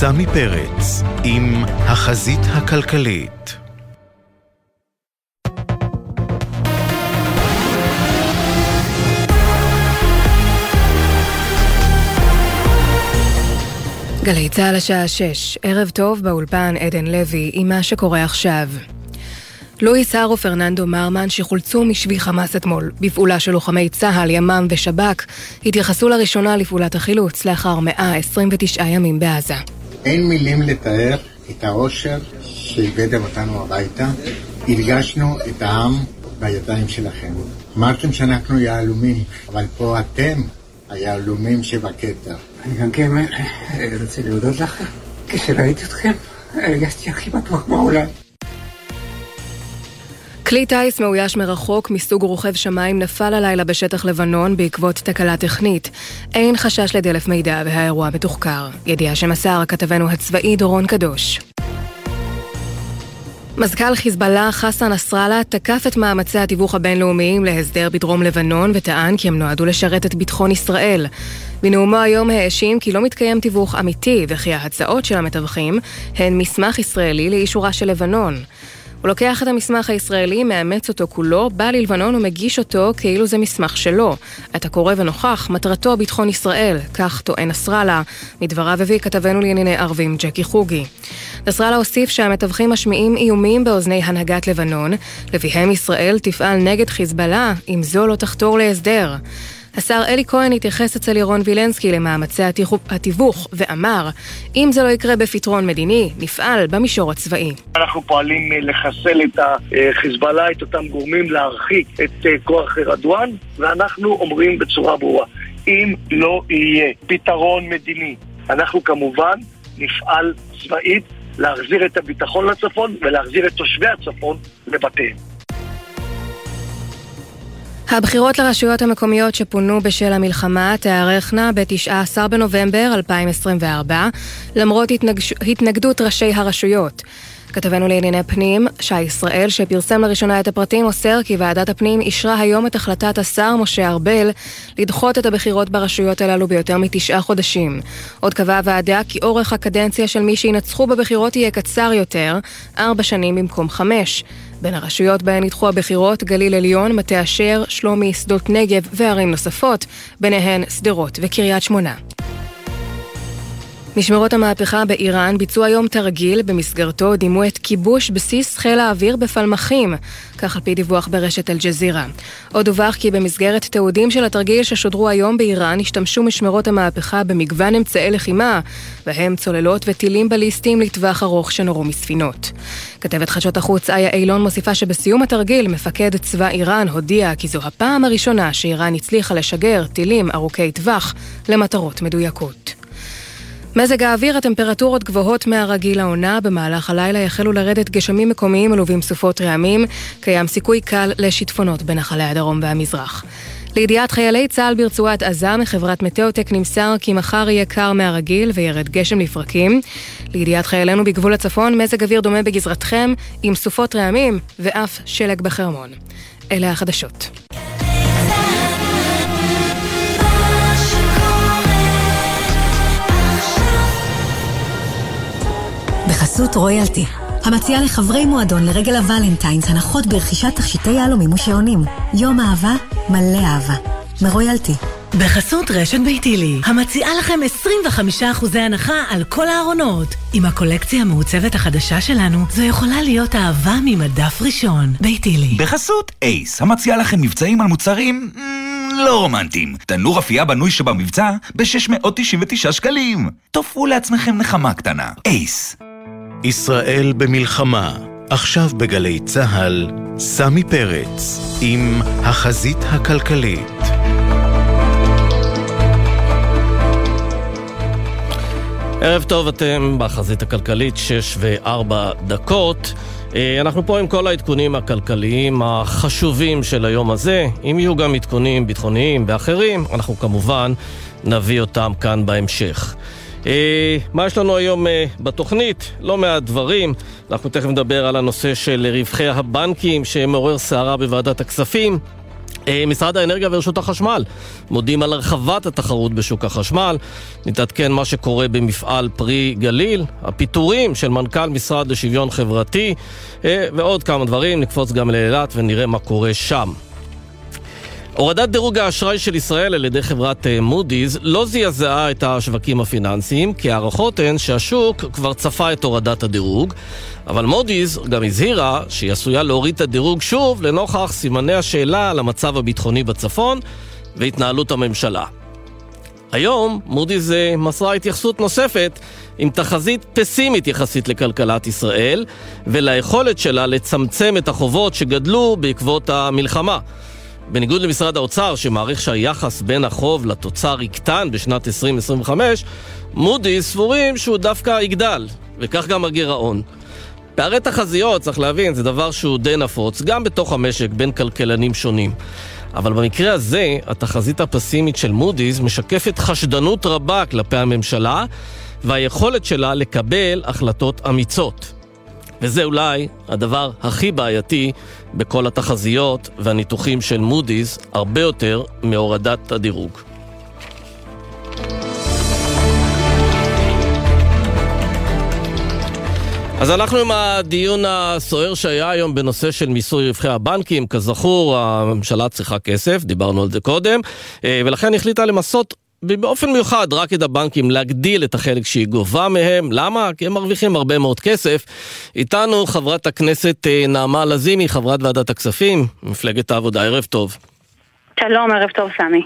סמי פרץ עם החזית הכלכלית. גלי צה"ל השעה 6, ערב טוב באולפן עדן לוי עם מה שקורה עכשיו. לואיס הר ופרננדו מרמן שחולצו משבי חמאס אתמול בפעולה של לוחמי צה"ל, ימ"מ ושב"כ התייחסו לראשונה לפעולת החילוץ לאחר 129 ימים בעזה. אין מילים לתאר את האושר שהבאתם אותנו הביתה. הרגשנו את העם בידיים שלכם. אמרתם שאנחנו יהלומים, אבל פה אתם היהלומים שבכתר. אני גם כן רוצה להודות לך. כשראיתי אתכם, הרגשתי הכי בטוח בעולם. כלי טיס מאויש מרחוק מסוג רוכב שמיים נפל הלילה בשטח לבנון בעקבות תקלה טכנית. אין חשש לדלף מידע והאירוע מתוחקר. ידיעה שמסר כתבנו הצבאי דורון קדוש. מזכ"ל חיזבאללה חסן נסראללה תקף את מאמצי התיווך הבינלאומיים להסדר בדרום לבנון וטען כי הם נועדו לשרת את ביטחון ישראל. בנאומו היום האשים כי לא מתקיים תיווך אמיתי וכי ההצעות של המתווכים הן מסמך ישראלי לאישורה של לבנון. הוא לוקח את המסמך הישראלי, מאמץ אותו כולו, בא ללבנון ומגיש אותו כאילו זה מסמך שלו. אתה קורא ונוכח, מטרתו ביטחון ישראל, כך טוען נסראללה. מדבריו הביא כתבנו לענייני ערבים ג'קי חוגי. נסראללה הוסיף שהמתווכים משמיעים איומים באוזני הנהגת לבנון, לפיהם ישראל תפעל נגד חיזבאללה אם זו לא תחתור להסדר. השר אלי כהן התייחס אצל ירון וילנסקי למאמצי התיווך ואמר, אם זה לא יקרה בפתרון מדיני, נפעל במישור הצבאי. אנחנו פועלים אה, לחסל את החיזבאללה, את אותם גורמים, להרחיק את אה, כוח רדואן, ואנחנו אומרים בצורה ברורה, אם לא יהיה פתרון מדיני, אנחנו כמובן נפעל צבאית להחזיר את הביטחון לצפון ולהחזיר את תושבי הצפון לבתיהם. הבחירות לרשויות המקומיות שפונו בשל המלחמה תיארכנה ב-19 בנובמבר 2024, למרות התנגש... התנגדות ראשי הרשויות. כתבנו לענייני פנים, שי ישראל, שפרסם לראשונה את הפרטים, מוסר כי ועדת הפנים אישרה היום את החלטת השר משה ארבל לדחות את הבחירות ברשויות הללו ביותר מתשעה חודשים. עוד קבעה הוועדה כי אורך הקדנציה של מי שינצחו בבחירות יהיה קצר יותר, ארבע שנים במקום חמש. בין הרשויות בהן נדחו הבחירות גליל עליון, מטה אשר, שלומי, שדות נגב וערים נוספות, ביניהן שדרות וקריית שמונה. משמרות המהפכה באיראן ביצעו היום תרגיל במסגרתו דימו את כיבוש בסיס חיל האוויר בפלמחים, כך על פי דיווח ברשת אל-ג'זירה. עוד דווח כי במסגרת תיעודים של התרגיל ששודרו היום באיראן השתמשו משמרות המהפכה במגוון אמצעי לחימה, בהם צוללות וטילים בליסטיים לטווח ארוך שנורו מספינות. כתבת חדשות החוץ איה אילון מוסיפה שבסיום התרגיל מפקד צבא איראן הודיע כי זו הפעם הראשונה שאיראן הצליחה לשגר טילים ארוכי טווח למטרות מדויקות. מזג האוויר, הטמפרטורות גבוהות מהרגיל לעונה, במהלך הלילה יחלו לרדת גשמים מקומיים מלווים סופות רעמים, קיים סיכוי קל לשיטפונות בנחלי הדרום והמזרח. לידיעת חיילי צה"ל ברצועת עזה מחברת מטאוטק נמסר כי מחר יהיה קר מהרגיל וירד גשם לפרקים. לידיעת חיילינו בגבול הצפון, מזג אוויר דומה בגזרתכם, עם סופות רעמים ואף שלג בחרמון. אלה החדשות. בחסות רויאלטי, המציעה לחברי מועדון לרגל הוולנטיינס הנחות ברכישת תכשיטי יהלומים ושעונים. יום אהבה מלא אהבה. מרויאלטי. בחסות רשת ביתילי, המציעה לכם 25% הנחה על כל הארונות. עם הקולקציה המעוצבת החדשה שלנו, זו יכולה להיות אהבה ממדף ראשון. ביתילי. בחסות אייס, המציעה לכם מבצעים על מוצרים לא רומנטיים. תנור אפייה בנוי שבמבצע ב-699 שקלים. תופרו לעצמכם נחמה קטנה. אייס. ישראל במלחמה, עכשיו בגלי צה"ל, סמי פרץ עם החזית הכלכלית. ערב טוב, אתם בחזית הכלכלית, 6 ו-4 דקות. אה, אנחנו פה עם כל העדכונים הכלכליים החשובים של היום הזה. אם יהיו גם עדכונים ביטחוניים ואחרים, אנחנו כמובן נביא אותם כאן בהמשך. אה, מה יש לנו היום אה, בתוכנית? לא מעט דברים. אנחנו תכף נדבר על הנושא של רווחי הבנקים שמעורר סערה בוועדת הכספים. אה, משרד האנרגיה ורשות החשמל מודים על הרחבת התחרות בשוק החשמל. נתעדכן מה שקורה במפעל פרי גליל, הפיטורים של מנכ"ל משרד לשוויון חברתי ועוד כמה דברים. נקפוץ גם לאילת ונראה מה קורה שם. הורדת דירוג האשראי של ישראל על ידי חברת מודי'ס לא זעזעה את השווקים הפיננסיים, כי הערכות הן שהשוק כבר צפה את הורדת הדירוג, אבל מודי'ס גם הזהירה שהיא עשויה להוריד את הדירוג שוב לנוכח סימני השאלה על המצב הביטחוני בצפון והתנהלות הממשלה. היום מודי'ס מסרה התייחסות נוספת עם תחזית פסימית יחסית לכלכלת ישראל וליכולת שלה לצמצם את החובות שגדלו בעקבות המלחמה. בניגוד למשרד האוצר, שמעריך שהיחס בין החוב לתוצר יקטן בשנת 2025, מודי סבורים שהוא דווקא יגדל, וכך גם הגירעון. פערי תחזיות, צריך להבין, זה דבר שהוא די נפוץ, גם בתוך המשק, בין כלכלנים שונים. אבל במקרה הזה, התחזית הפסימית של מודי'ס משקפת חשדנות רבה כלפי הממשלה, והיכולת שלה לקבל החלטות אמיצות. וזה אולי הדבר הכי בעייתי בכל התחזיות והניתוחים של מודי'ס, הרבה יותר מהורדת הדירוג. אז אנחנו עם הדיון הסוער שהיה היום בנושא של מיסוי רווחי הבנקים. כזכור, הממשלה צריכה כסף, דיברנו על זה קודם, אה, ולכן החליטה למסות באופן מיוחד רק את הבנקים להגדיל את החלק שהיא גובה מהם. למה? כי הם מרוויחים הרבה מאוד כסף. איתנו חברת הכנסת אה, נעמה לזימי, חברת ועדת הכספים, מפלגת העבודה. ערב טוב. שלום, ערב טוב, סמי.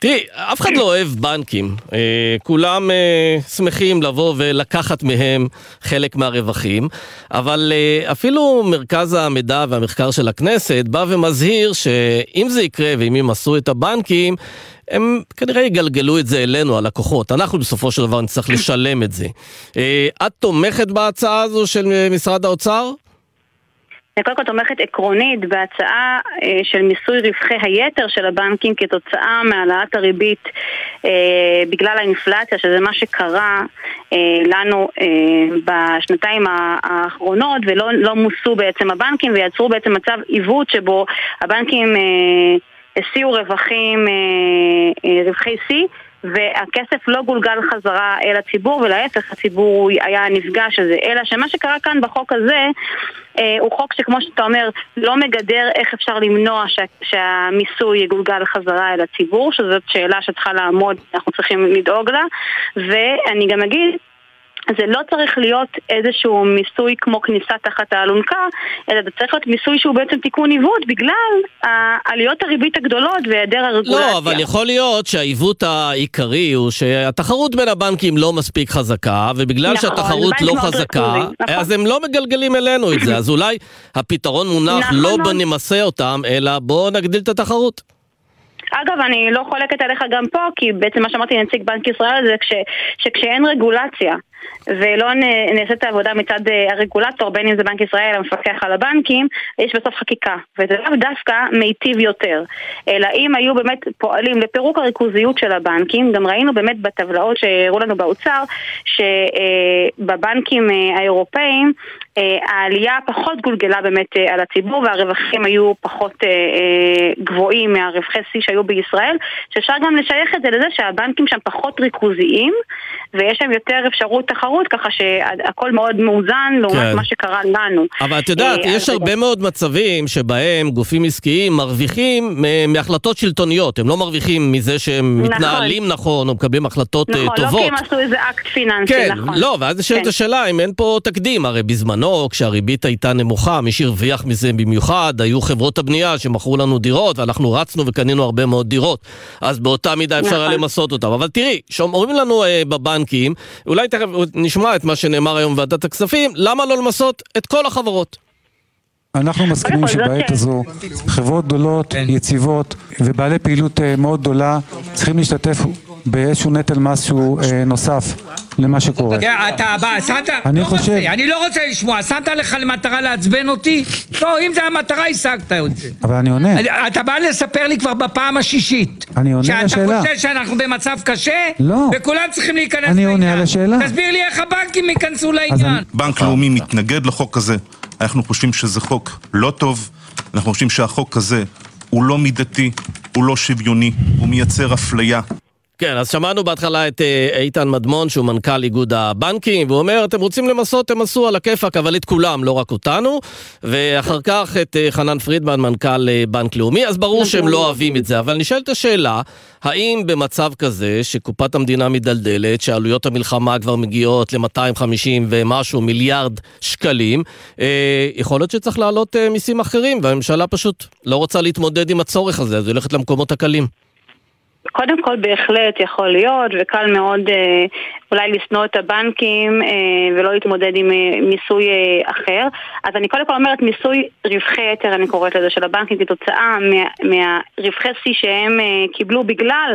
תראי, אף אחד לא אוהב בנקים. אה, כולם אה, שמחים לבוא ולקחת מהם חלק מהרווחים, אבל אה, אפילו מרכז המידע והמחקר של הכנסת בא ומזהיר שאם זה יקרה ואם ימסו את הבנקים, הם כנראה יגלגלו את זה אלינו, הלקוחות. אנחנו בסופו של דבר נצטרך לשלם את זה. את תומכת בהצעה הזו של משרד האוצר? אני קודם כל תומכת עקרונית בהצעה אה, של מיסוי רווחי היתר של הבנקים כתוצאה מהעלאת הריבית אה, בגלל האינפלציה, שזה מה שקרה אה, לנו בשנתיים האחרונות, ולא לא מוסו בעצם הבנקים ויצרו בעצם מצב עיוות שבו הבנקים השיאו רווחים, רווחי שיא והכסף לא גולגל חזרה אל הציבור, ולהפך, הציבור היה נפגש הזה. אלא שמה שקרה כאן בחוק הזה אה, הוא חוק שכמו שאתה אומר, לא מגדר איך אפשר למנוע שה, שהמיסוי יגולגל חזרה אל הציבור, שזאת שאלה שצריכה לעמוד, אנחנו צריכים לדאוג לה. ואני גם אגיד זה לא צריך להיות איזשהו מיסוי כמו כניסה תחת האלונקה, אלא זה צריך להיות מיסוי שהוא בעצם תיקון עיוות בגלל עליות הריבית הגדולות והיעדר הרגולציה. לא, אבל יכול להיות שהעיוות העיקרי הוא שהתחרות בין הבנקים לא מספיק חזקה, ובגלל נכון, שהתחרות לא חזקה, נכון. אז הם לא מגלגלים אלינו את זה, אז אולי הפתרון מונח נכון, לא בוא נמסה אותם, אלא בואו נגדיל את התחרות. אגב, אני לא חולקת עליך גם פה, כי בעצם מה שאמרתי לנציג בנק ישראל זה כש, שכשאין רגולציה ולא נעשית העבודה מצד אה, הרגולטור, בין אם זה בנק ישראל, המפקח על הבנקים, יש בסוף חקיקה, וזה לאו דווקא מיטיב יותר. אלא אם היו באמת פועלים לפירוק הריכוזיות של הבנקים, גם ראינו באמת בטבלאות שהראו לנו באוצר, שבבנקים אה, האירופאים אה, העלייה פחות גולגלה באמת על הציבור והרווחים היו פחות גבוהים מהרווחי שיא שהיו בישראל, שאפשר גם לשייך את זה לזה שהבנקים שם פחות ריכוזיים ויש להם יותר אפשרות תחרות, ככה שהכל מאוד מאוזן לעומת כן. מה שקרה לנו. אבל את יודעת, אה, יש הרבה מאוד מצבים שבהם גופים עסקיים מרוויחים מהחלטות שלטוניות. הם לא מרוויחים מזה שהם נכון. מתנהלים נכון או מקבלים החלטות נכון, טובות. נכון, לא כי הם עשו איזה אקט פיננסי, כן, נכון. לא, ואז נשאלת כן. השאלה אם אין פה תקדים. הרי בזמנו, כשהריבית הייתה נמוכה, מי שהרוויח מזה במיוחד, היו חברות הבנייה שמכרו לנו דירות, ואנחנו רצנו וקנינו הרבה מאוד דירות. אז באותה מידה אפשר היה נכון. למסות אותם. אבל תראי, שאומרים לנו אה, בבנקים, אולי תכף נשמע את מה שנאמר היום בוועדת הכספים, למה לא למסות את כל החברות? אנחנו מסכימים שבעת הזו חברות גדולות, כן. יציבות ובעלי פעילות אה, מאוד גדולה צריכים להשתתף באיזשהו נטל מס שהוא אה, נוסף למה שקורה. אתה בא, שמת, אני לא חושב, אני לא רוצה לשמוע, שמת לך למטרה לעצבן אותי? לא, אם זה המטרה, השגת את זה. אבל אני עונה. אתה בא לספר לי כבר בפעם השישית. אני עונה לשאלה. שאתה חושב שאנחנו במצב קשה? לא. וכולם צריכים להיכנס לעניין. אני עונה על השאלה. תסביר לי איך הבנקים ייכנסו לעניין. בנק לאומי מתנגד לחוק הזה. אנחנו חושבים שזה חוק לא טוב. אנחנו חושבים שהחוק הזה הוא לא מידתי, הוא לא שוויוני, הוא מייצר אפליה. כן, אז שמענו בהתחלה את אה, איתן מדמון, שהוא מנכ"ל איגוד הבנקים, והוא אומר, אתם רוצים למסות, תמסו על הכיפאק, אבל את כולם, לא רק אותנו. ואחר כך את אה, חנן פרידמן, מנכ"ל אה, בנק לאומי, אז ברור שהם לא אוהבים את זה. אבל נשאלת השאלה, האם במצב כזה, שקופת המדינה מדלדלת, שעלויות המלחמה כבר מגיעות ל-250 ומשהו מיליארד שקלים, יכול להיות שצריך להעלות מיסים אחרים, והממשלה פשוט לא רוצה להתמודד עם הצורך הזה, אז היא הולכת למקומות הקלים. קודם כל בהחלט יכול להיות, וקל מאוד אה, אולי לשנוא את הבנקים אה, ולא להתמודד עם אה, מיסוי אה, אחר. אז אני קודם כל אומרת מיסוי רווחי יתר, אני קוראת לזה, של הבנקים כתוצאה מה, מהרווחי שיא שהם אה, קיבלו בגלל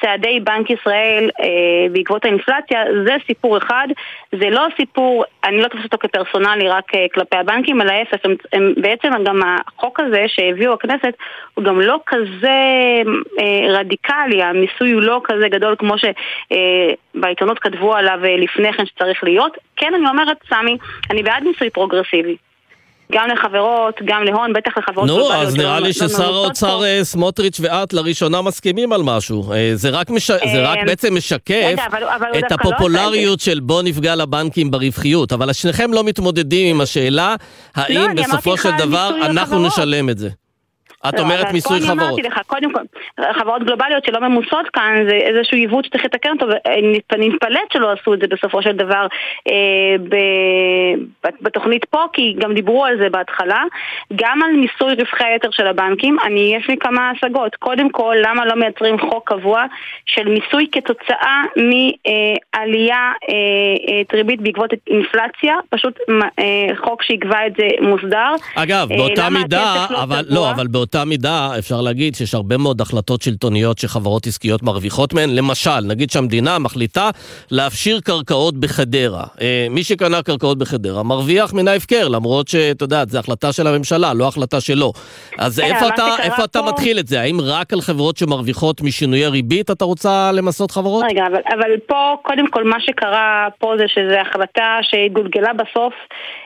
צעדי בנק ישראל אה, בעקבות האינפלציה, זה סיפור אחד, זה לא סיפור, אני לא תופסת אותו כפרסונלי רק אה, כלפי הבנקים, אלא ההפך, הם, הם, בעצם גם החוק הזה שהביאו הכנסת הוא גם לא כזה אה, רדיקלי, המיסוי הוא לא כזה גדול כמו שבעיתונות אה, כתבו עליו אה, לפני כן שצריך להיות. כן, אני אומרת, סמי, אני בעד מיסוי פרוגרסיבי. גם לחברות, גם להון, בטח לחברות נו, אז נראה לי לא ששר האוצר אה, סמוטריץ' ואת לראשונה מסכימים על משהו. אה, זה רק, מש... זה רק בעצם משקף את לא הפופולריות של בוא נפגע לבנקים ברווחיות, אבל שניכם לא מתמודדים עם השאלה האם לא, בסופו של דבר אנחנו נשלם את זה. את לא, אומרת מיסוי חברות. אני אמרתי לך, קודם כל, חברות גלובליות שלא ממוסות כאן זה איזשהו עיוות שצריך לתקן אותו, ואני מתפלאת שלא עשו את זה בסופו של דבר אה, ב, בתוכנית פה, כי גם דיברו על זה בהתחלה. גם על מיסוי רווחי היתר של הבנקים, אני, יש לי כמה השגות. קודם כל, למה לא מייצרים חוק קבוע של מיסוי כתוצאה מעלייה אה, אה, ריבית בעקבות אינפלציה? פשוט אה, חוק שיקבע את זה מוסדר. אגב, אה, באותה מידה, לא אבל לא, אבל באותה... באותה מידה אפשר להגיד שיש הרבה מאוד החלטות שלטוניות שחברות עסקיות מרוויחות מהן. למשל, נגיד שהמדינה מחליטה להפשיר קרקעות בחדרה. אה, מי שקנה קרקעות בחדרה מרוויח מן ההפקר, למרות שאת יודעת, זו החלטה של הממשלה, לא החלטה שלו. אז איפה אתה, איפה פה... אתה מתחיל את זה? האם רק על חברות שמרוויחות משינויי ריבית אתה רוצה למסות חברות? רגע, אבל, אבל פה, קודם כל, מה שקרה פה זה שזו החלטה שגולגלה בסוף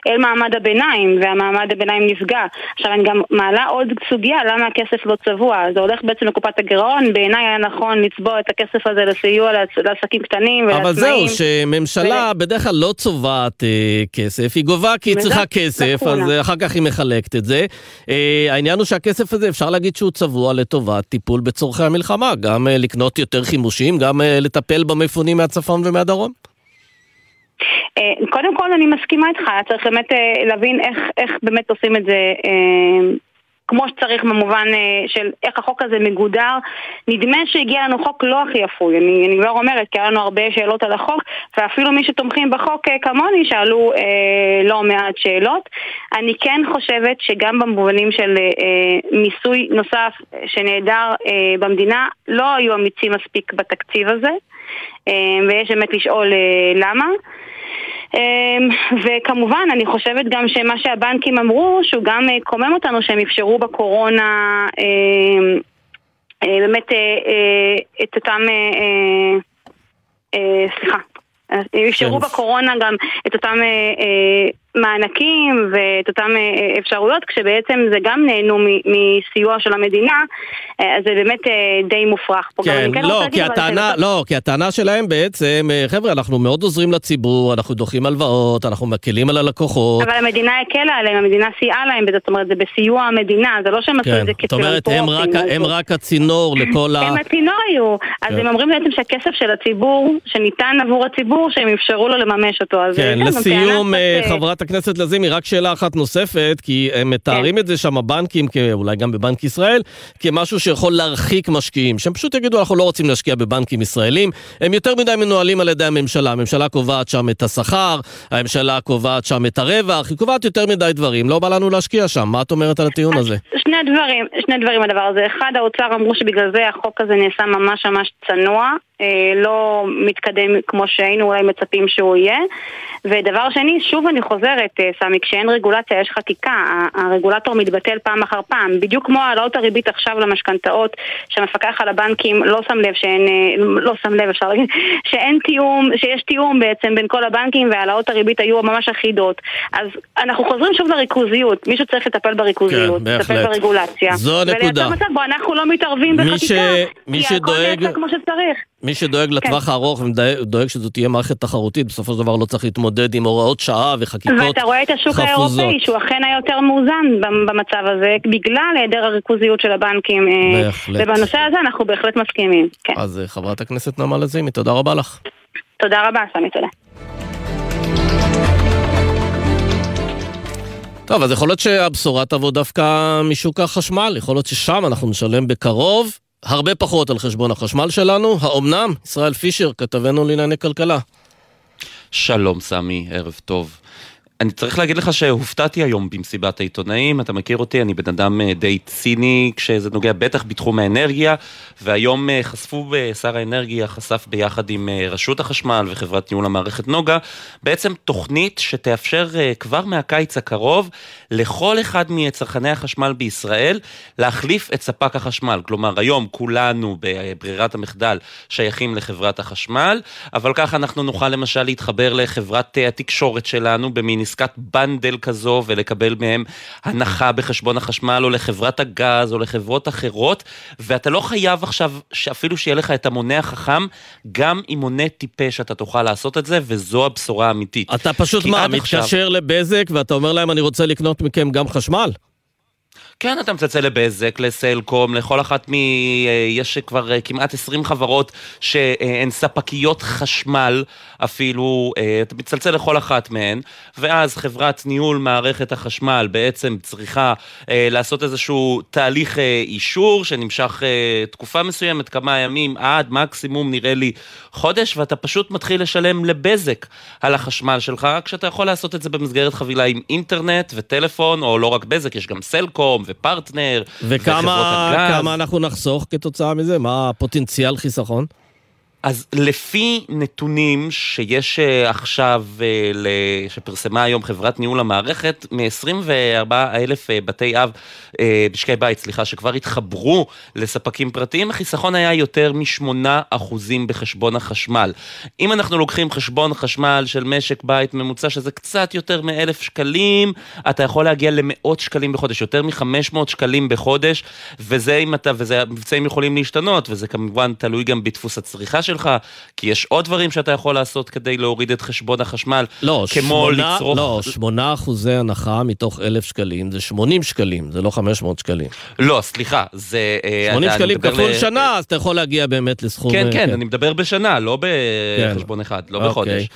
אל מעמד הביניים, והמעמד הביניים נפגע. עכשיו, אני גם מעלה עוד סוגיה. סוגיה למה הכסף לא צבוע. זה הולך בעצם לקופת הגירעון, בעיניי היה נכון לצבוע את הכסף הזה לסיוע לעסקים קטנים ולעצמאים. אבל זהו, שממשלה ו... בדרך כלל לא צובעת אה, כסף, היא גובה כי היא צריכה כסף, אז אה, אחר כך היא מחלקת את זה. אה, העניין הוא שהכסף הזה, אפשר להגיד שהוא צבוע לטובת טיפול בצורכי המלחמה, גם אה, לקנות יותר חימושים, גם אה, לטפל במפונים מהצפון ומהדרום. אה, קודם כל אני מסכימה איתך, צריך באמת אה, להבין איך, איך באמת עושים את זה כמו שצריך במובן אה, של איך החוק הזה מגודר. נדמה שהגיע לנו חוק לא הכי אפוי, אני, אני כבר אומרת, כי היה לנו הרבה שאלות על החוק, ואפילו מי שתומכים בחוק אה, כמוני שאלו אה, לא מעט שאלות. אני כן חושבת שגם במובנים של אה, מיסוי נוסף שנעדר אה, במדינה, לא היו אמיצים מספיק בתקציב הזה, אה, ויש באמת לשאול אה, למה. אמ, וכמובן, אני חושבת גם שמה שהבנקים אמרו, שהוא גם אה, קומם אותנו שהם אפשרו בקורונה אמ, אה, באמת את אותם, סליחה, אפשרו כן. בקורונה גם את אותם מענקים ואת אותן אה, אפשרויות, כשבעצם זה גם נהנו מסיוע של המדינה, אה, אז זה באמת אה, די מופרך. כן, כן לא, כי הטענה, זה... לא, כי הטענה שלהם בעצם, חבר'ה, אנחנו מאוד עוזרים לציבור, אנחנו דוחים הלוואות, אנחנו מקלים על הלקוחות. אבל המדינה הקלה עליהם, המדינה סייעה להם, זאת אומרת, זה בסיוע המדינה, זה לא שהם עשו כן, את זה כפילנטרופים. זאת אומרת, הם, רק, הם רק הצינור לכל ה... הם הצינור היו, אז כן. הם אומרים בעצם שהכסף של הציבור, שניתן עבור הציבור, שהם אפשרו לו לממש אותו. כן, לסיום, חברת הכנסת לזימי, רק שאלה אחת נוספת, כי הם מתארים כן. את זה שם הבנקים, אולי גם בבנק ישראל, כמשהו שיכול להרחיק משקיעים, שהם פשוט יגידו, אנחנו לא רוצים להשקיע בבנקים ישראלים, הם יותר מדי מנוהלים על ידי הממשלה, הממשלה קובעת שם את השכר, הממשלה קובעת שם את הרווח, היא קובעת יותר מדי דברים, לא בא לנו להשקיע שם, מה את אומרת על הטיעון הזה? שני דברים, שני דברים הדבר הזה, אחד, האוצר אמרו שבגלל זה החוק הזה נעשה ממש ממש צנוע, אה, לא מתקדם כמו שהיינו אולי מצפים שהוא יהיה. ודבר שני, שוב אני חוזרת, אה, סמי, כשאין רגולציה יש חקיקה, הרגולטור מתבטל פעם אחר פעם, בדיוק כמו העלאות הריבית עכשיו למשכנתאות, שהמפקח על הבנקים לא שם לב שאין, אה, לא שם לב אפשר להגיד, שאין תיאום, שיש תיאום בעצם בין כל הבנקים והעלאות הריבית היו ממש אחידות. אז אנחנו חוזרים שוב לריכוזיות, מישהו צריך לטפל בריכוזיות, כן, לטפל ברגולציה. זו הנקודה. ולייצר מצב בו אנחנו לא מתערבים בחקיקה, ש... מי כי שדואג... הכל נעשה כמו שצריך. מי שדואג כן. לטווח הארוך ודואג שזו תהיה מערכת תחרותית, בסופו של דבר לא צריך להתמודד עם הוראות שעה וחקיקות חפוזות. ואתה רואה את השוק האירופאי, שהוא אכן היה יותר מאוזן במצב הזה, בגלל היעדר הריכוזיות של הבנקים. אה, בהחלט. ובנושא הזה אנחנו בהחלט מסכימים. כן. אז אה, חברת הכנסת נעמה לזימי, תודה רבה לך. תודה רבה, סמי, תודה. טוב, אז יכול להיות שהבשורה תבוא דווקא משוק החשמל, יכול להיות ששם אנחנו נשלם בקרוב הרבה פחות על חשבון החשמל שלנו. האומנם? ישראל פישר, כתבנו לענייני כלכלה. שלום סמי, ערב טוב. אני צריך להגיד לך שהופתעתי היום במסיבת העיתונאים, אתה מכיר אותי, אני בן אדם אה, די ציני כשזה נוגע בטח בתחום האנרגיה, והיום אה, חשפו, אה, שר האנרגיה חשף ביחד עם רשות החשמל וחברת ניהול המערכת נוגה, בעצם תוכנית שתאפשר כבר מהקיץ הקרוב לכל אחד מצרכני החשמל בישראל להחליף את ספק החשמל. כלומר, היום כולנו בברירת המחדל שייכים לחברת החשמל, אבל ככה אנחנו נוכל למשל להתחבר לחברת התקשורת שלנו במין עסקת בנדל כזו ולקבל מהם הנחה בחשבון החשמל או לחברת הגז או לחברות אחרות, ואתה לא חייב עכשיו שאפילו שיהיה לך את המונה החכם, גם עם מונה טיפש אתה תוכל לעשות את זה, וזו הבשורה האמיתית. אתה פשוט מה, מתקשר עכשיו... לבזק ואתה אומר להם אני רוצה לקנות מכם גם חשמל? כן, אתה מצלצל לבזק, לסלקום, לכל אחת מ... אה, יש כבר אה, כמעט 20 חברות שהן ספקיות חשמל אפילו, אה, אתה מצלצל לכל אחת מהן, ואז חברת ניהול מערכת החשמל בעצם צריכה לעשות איזשהו תהליך אישור שנמשך תקופה מסוימת, כמה ימים, עד מקסימום נראה לי חודש, ואתה פשוט מתחיל לשלם לבזק על החשמל שלך, רק שאתה יכול לעשות את זה במסגרת חבילה עם אינטרנט וטלפון, או לא רק בזק, יש גם סלקום ופרטנר וכמה, אנחנו נחסוך כתוצאה מזה? מה הפוטנציאל חיסכון? אז לפי נתונים שיש אה, עכשיו, אה, שפרסמה היום חברת ניהול המערכת, מ-24 אלף אה, בתי אב, משקי בית, סליחה, שכבר התחברו לספקים פרטיים, החיסכון היה יותר מ-8 בחשבון החשמל. אם אנחנו לוקחים חשבון חשמל של משק בית ממוצע, שזה קצת יותר מ-1,000 שקלים, אתה יכול להגיע למאות שקלים בחודש, יותר מ-500 שקלים בחודש, וזה אם אתה, וזה, המבצעים יכולים להשתנות, וזה כמובן תלוי גם בדפוס הצריכה של שלך, כי יש עוד דברים שאתה יכול לעשות כדי להוריד את חשבון החשמל, לא, כמו שמונה, לצרוך... לא, שמונה אחוזי הנחה מתוך אלף שקלים זה 80 שקלים, זה לא 500 שקלים. לא, סליחה, זה... 80 אה, שקלים כפול ל... שנה, אז אתה יכול להגיע באמת לסכום... כן, כן, כן. אני מדבר בשנה, לא בחשבון כן. אחד, לא אוקיי. בחודש.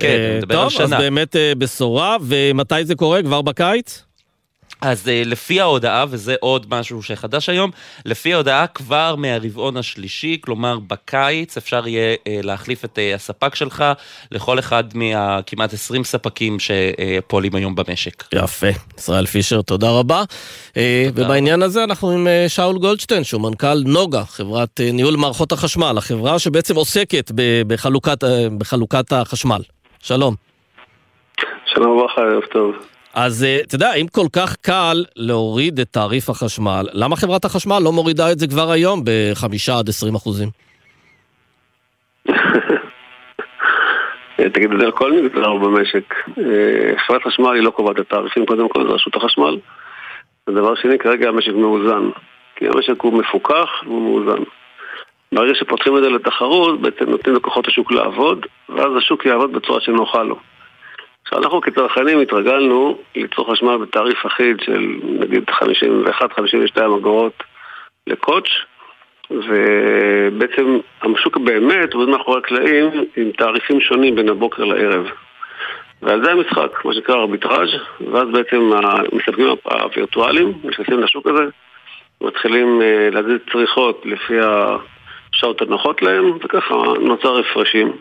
כן, אני מדבר טוב, על שנה. טוב, אז באמת אה, בשורה, ומתי זה קורה? כבר בקיץ? אז uh, לפי ההודעה, וזה עוד משהו שחדש היום, לפי ההודעה כבר מהרבעון השלישי, כלומר בקיץ, אפשר יהיה uh, להחליף את uh, הספק שלך לכל אחד מהכמעט 20 ספקים שפועלים היום במשק. יפה. ישראל פישר, תודה רבה. תודה ובעניין הזה אנחנו עם שאול גולדשטיין, שהוא מנכ"ל נוגה, חברת ניהול מערכות החשמל, החברה שבעצם עוסקת בחלוקת, בחלוקת החשמל. שלום. שלום וברכה, ערב טוב. אז אה, אתה יודע, אם כל כך קל להוריד את תעריף החשמל, למה חברת החשמל לא מורידה את זה כבר היום בחמישה עד עשרים אחוזים? תגיד את זה על כל מגזר במשק. אה, חברת חשמל היא לא קובעת את התעריפים, קודם כל זה רשות החשמל. ודבר שני, כרגע המשק מאוזן. כי המשק הוא מפוקח והוא מאוזן. ברגע שפותחים את זה לתחרות, בעצם נותנים לכוחות השוק לעבוד, ואז השוק יעבוד בצורה שנוחה לו. אנחנו כצרכנים התרגלנו ליצור חשמל בתעריף אחיד של נגיד 51-52 אגורות לקוטש ובעצם השוק באמת עובד מאחורי הקלעים עם תעריפים שונים בין הבוקר לערב. ועל זה המשחק, מה שנקרא ארביטראז' ואז בעצם המספקים הווירטואליים נכנסים לשוק הזה מתחילים אה, להזיז צריכות לפי השעות הנוחות להם וככה נוצר הפרשים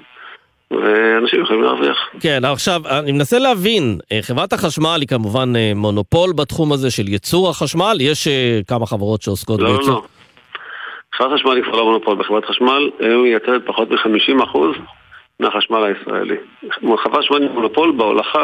ואנשים יכולים להרוויח. כן, עכשיו, אני מנסה להבין, אה, חברת החשמל היא כמובן אה, מונופול בתחום הזה של ייצור החשמל, יש אה, כמה חברות שעוסקות לא, בייצור. לא, לא. חברת חשמל היא כבר לא מונופול, בחברת חשמל היום היא מייצרת פחות מ-50% מהחשמל הישראלי. חברת חשמל היא מונופול בהולכה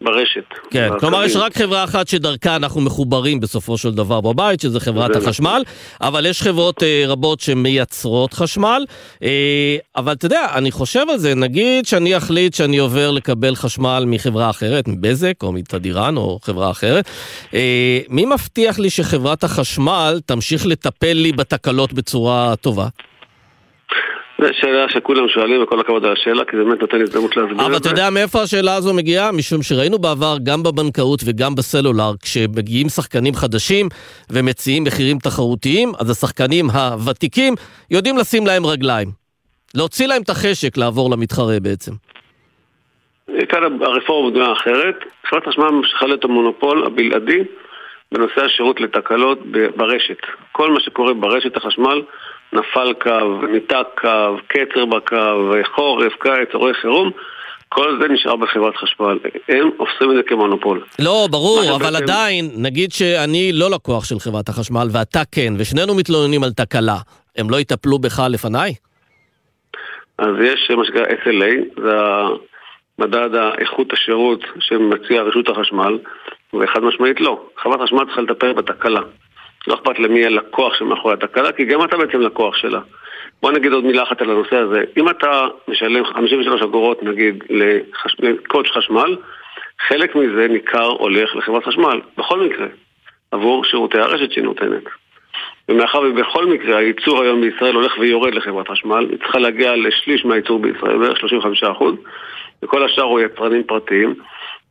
ברשת. כן, כלומר יש רק חברה אחת שדרכה אנחנו מחוברים בסופו של דבר בבית, שזה חברת זה נכון. החשמל, אבל יש חברות אה, רבות שמייצרות חשמל, אה, אבל אתה יודע, אני חושב על זה, נגיד שאני אחליט שאני עובר לקבל חשמל מחברה אחרת, מבזק או מתדירן או חברה אחרת, אה, מי מבטיח לי שחברת החשמל תמשיך לטפל לי בתקלות בצורה טובה? זו שאלה שכולם שואלים, וכל הכבוד על השאלה, כי זה באמת נותן הזדמנות להסביר אבל את אתה זה. יודע מאיפה השאלה הזו מגיעה? משום שראינו בעבר, גם בבנקאות וגם בסלולר, כשמגיעים שחקנים חדשים ומציעים מחירים תחרותיים, אז השחקנים הוותיקים יודעים לשים להם רגליים. להוציא להם את החשק לעבור למתחרה בעצם. כאן הרפורמה בנויה אחרת. חברת חשמל ממשיכה להיות המונופול הבלעדי בנושא השירות לתקלות ברשת. כל מה שקורה ברשת החשמל, נפל קו, ניתק קו, קצר בקו, חורף, קיץ, אירועי חירום, כל זה נשאר בחברת חשמל. הם עושים את זה כמונופול. לא, ברור, אבל שבעצם- עדיין, נגיד שאני לא לקוח של חברת החשמל ואתה כן, ושנינו מתלוננים על תקלה, הם לא יטפלו בך לפניי? אז יש מה שנקרא SLA, זה מדד איכות השירות שמציע רשות החשמל, וחד משמעית לא. חברת חשמל צריכה לטפל בתקלה. לא אכפת למי הלקוח שמאחורי התקלה, כי גם אתה בעצם לקוח שלה. בוא נגיד עוד מילה אחת על הנושא הזה. אם אתה משלם 53 אגורות נגיד לחש... לקודש חשמל, חלק מזה ניכר הולך לחברת חשמל, בכל מקרה, עבור שירותי הרשת שהיא נותנת. ומאחר ובכל מקרה הייצור היום בישראל הולך ויורד לחברת חשמל, היא צריכה להגיע לשליש מהייצור בישראל, בערך 35%, וכל השאר הוא יצרנים פרטיים.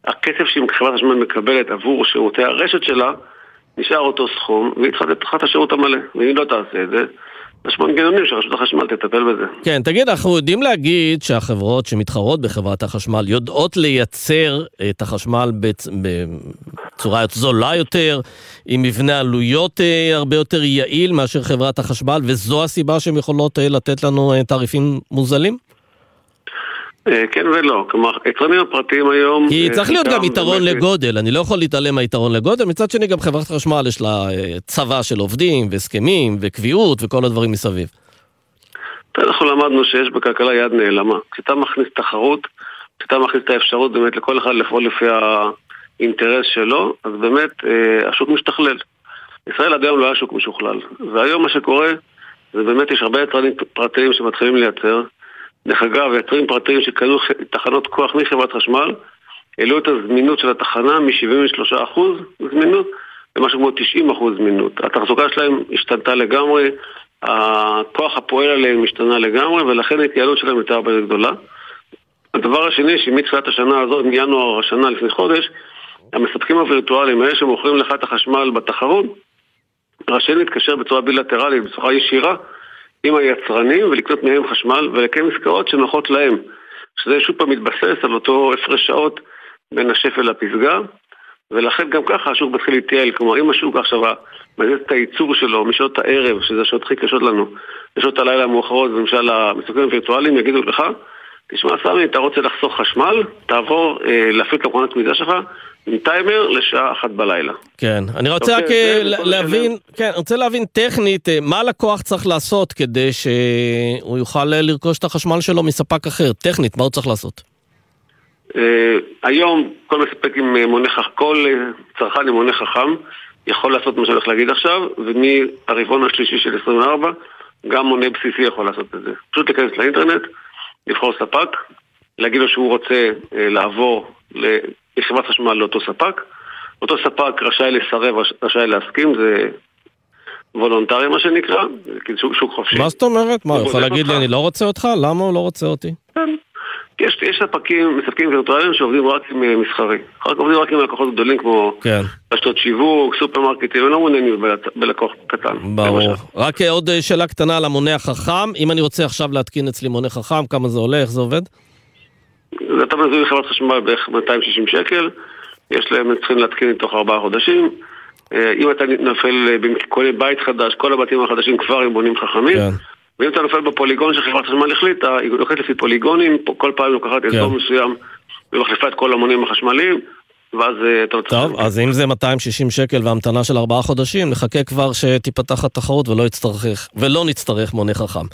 הכסף שחברת חשמל מקבלת עבור שירותי הרשת שלה, נשאר אותו סכום, והיא צריכה את השירות המלא. ואם לא תעשה את זה, יש מנגנונים שרשות החשמל תטפל בזה. כן, תגיד, אנחנו יודעים להגיד שהחברות שמתחרות בחברת החשמל יודעות לייצר את החשמל בצ... בצורה זולה יותר, עם מבנה עלויות אה, הרבה יותר יעיל מאשר חברת החשמל, וזו הסיבה שהן יכולות אה, לתת לנו אה, תעריפים מוזלים? אה, כן ולא, כלומר, היצרנים הפרטיים היום... כי אה, צריך להיות גם יתרון באמת- לגודל, אני לא יכול להתעלם מהיתרון לגודל, מצד שני גם חברת חשמל יש לה אה, צבא של עובדים והסכמים וקביעות וכל הדברים מסביב. אנחנו למדנו שיש בכלכלה יד נעלמה. כשאתה מכניס תחרות, כשאתה מכניס את האפשרות באמת לכל אחד לפעול לפי האינטרס שלו, אז באמת אה, השוק משתכלל. ישראל עד היום לא היה שוק משוכלל. והיום מה שקורה, זה באמת יש הרבה יצרנים פרטיים שמתחילים לייצר. דרך אגב, יצרנים פרטיים שקנו תחנות כוח מחברת חשמל, העלו את הזמינות של התחנה מ-73% זמינות למשהו כמו 90% זמינות. התחזוקה שלהם השתנתה לגמרי, הכוח הפועל עליהם השתנה לגמרי, ולכן ההתייעלות שלהם הייתה הרבה יותר גדולה. הדבר השני, שמתחילת השנה הזאת, מינואר השנה לפני חודש, המספקים הווירטואליים, האלה שמוכרים לך את החשמל בתחרות, רשאים להתקשר בצורה בילטרלית, בצורה ישירה, עם היצרנים ולקנות מהם חשמל ולקיים עסקאות שנוחות להם. שזה שוב פעם מתבסס על אותו הפרש שעות בין השפל לפסגה, ולכן גם ככה השוק מתחיל להתייעל. כלומר, אם השוק עכשיו מזיז את הייצור שלו משעות הערב, שזה השעות הכי קשות לנו, לשעות הלילה המאוחרות, למשל המספקים הווירטואליים יגידו לך, תשמע סמי, אתה רוצה לחסוך חשמל, תעבור אה, להפעיל את המכונת מידה שלך עם טיימר לשעה אחת בלילה. כן, אני רוצה רק אוקיי, אה, זה ל- בכל להבין, כן, אני רוצה להבין טכנית, אה, מה הלקוח צריך לעשות כדי שהוא יוכל אה, לרכוש את החשמל שלו מספק אחר, טכנית, מה הוא צריך לעשות? אה, היום כל מספק עם אה, מונה חכם, כל אה, צרכן עם מונה חכם יכול לעשות מה שאני הולך להגיד עכשיו, ומהרבעון השלישי של 24 גם מונה בסיסי יכול לעשות את זה. פשוט להיכנס לאינטרנט, לבחור ספק, להגיד לו שהוא רוצה אה, לעבור לחברת חשמל לאותו ספק. אותו ספק רשאי לסרב, רש- רשאי להסכים, זה וולונטרי מה שנקרא, זה כאילו שוק, שוק חופשי. מה זאת אומרת? מה, הוא יכול להגיד לי. אני לא רוצה אותך? למה הוא לא רוצה אותי? יש, יש ספקים, מספקים וירטואליים שעובדים רק עם אה, מסחרי. רק עובדים רק עם לקוחות גדולים כמו כן, רשתות שיווק, סופרמרקטים, הם לא מעוניינים בלקוח קטן. ברור. למשל. רק אה, עוד אה, שאלה קטנה על המונה החכם, אם אני רוצה עכשיו להתקין אצלי מונה חכם, כמה זה עולה, איך זה עובד? אתה מזמין חברת חשמל בערך 260 שקל, יש להם, הם צריכים להתקין תוך ארבעה חודשים. אה, אם אתה נופל, אה, קונה בית חדש, כל הבתים החדשים כבר עם בונים חכמים. כן. ואם אתה נופל בפוליגון שחברת חשמל החליטה, היא לוקחת לפי פוליגונים, כל פעם לוקחת אזור מסוים ומחליפה את כל המונים החשמליים. ואז אה, אתה צריך... טוב, אז אם זה 260 שקל והמתנה של ארבעה חודשים, נחכה כבר שתיפתח התחרות ולא יצטרך, ולא נצטרך מונה חכם.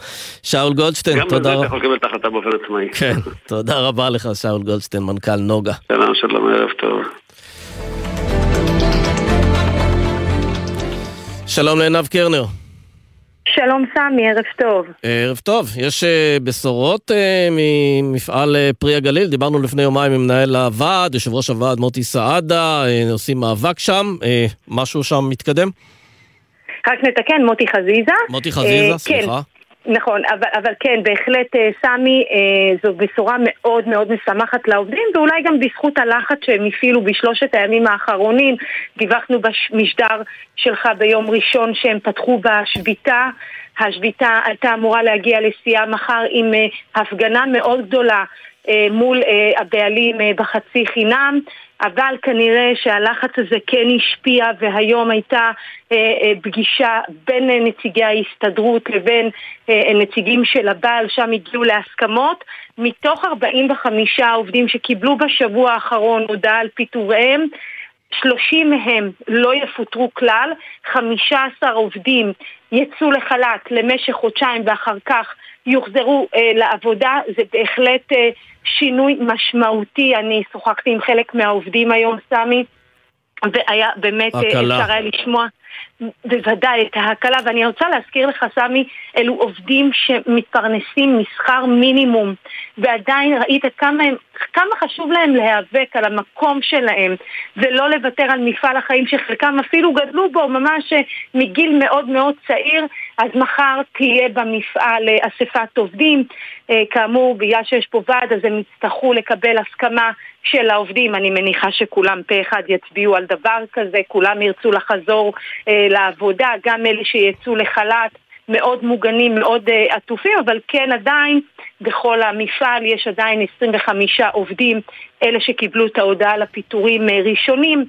שאול גולדשטיין, גם תודה בזה אתה רבה. יכול לקבל את ההחלטה באופן עצמאי. כן, תודה רבה לך, שאול גולדשטיין, מנכ"ל נוגה. שלום, שלום, ערב טוב. שלום לעינב קרנר. שלום סמי, ערב טוב. ערב טוב, יש אה, בשורות אה, ממפעל אה, פרי הגליל, דיברנו לפני יומיים עם מנהל הוועד, יושב ראש הוועד מוטי סעדה, עושים מאבק שם, משהו שם מתקדם? רק נתקן, מוטי חזיזה. מוטי חזיזה, אה, סליחה. כן. נכון, אבל, אבל כן, בהחלט, אה, סמי, אה, זו בשורה מאוד מאוד משמחת לעובדים, ואולי גם בזכות הלחץ שהם הפעילו בשלושת הימים האחרונים. דיווחנו במשדר שלך ביום ראשון שהם פתחו בשביתה. השביתה הייתה אמורה להגיע לשיאה מחר עם אה, הפגנה מאוד גדולה מול הבעלים בחצי חינם, אבל כנראה שהלחץ הזה כן השפיע והיום הייתה אה, אה, פגישה בין נציגי ההסתדרות לבין אה, נציגים של הבעל, שם הגיעו להסכמות. מתוך 45 עובדים שקיבלו בשבוע האחרון הודעה על פיטוריהם, 30 מהם לא יפוטרו כלל, 15 עובדים יצאו לחל"ת למשך חודשיים ואחר כך יוחזרו אה, לעבודה, זה בהחלט אה, שינוי משמעותי. אני שוחחתי עם חלק מהעובדים היום, סמי, והיה באמת, אה, הקלה. אפשר היה לשמוע בוודאי את ההקלה, ואני רוצה להזכיר לך, סמי, אלו עובדים שמתפרנסים משכר מינימום, ועדיין ראית כמה, הם, כמה חשוב להם להיאבק על המקום שלהם, ולא לוותר על מפעל החיים שחלקם אפילו גדלו בו ממש אה, מגיל מאוד מאוד צעיר, אז מחר תהיה במפעל אה, אספת עובדים. אה, כאמור, בגלל שיש פה ועד, אז הם יצטרכו לקבל הסכמה של העובדים. אני מניחה שכולם פה אחד יצביעו על דבר כזה, כולם ירצו לחזור לעבודה, גם אלה שיצאו לחל"ת. מאוד מוגנים, מאוד uh, עטופים, אבל כן עדיין בכל המפעל יש עדיין 25 עובדים, אלה שקיבלו את ההודעה על הפיטורים uh, ראשונים,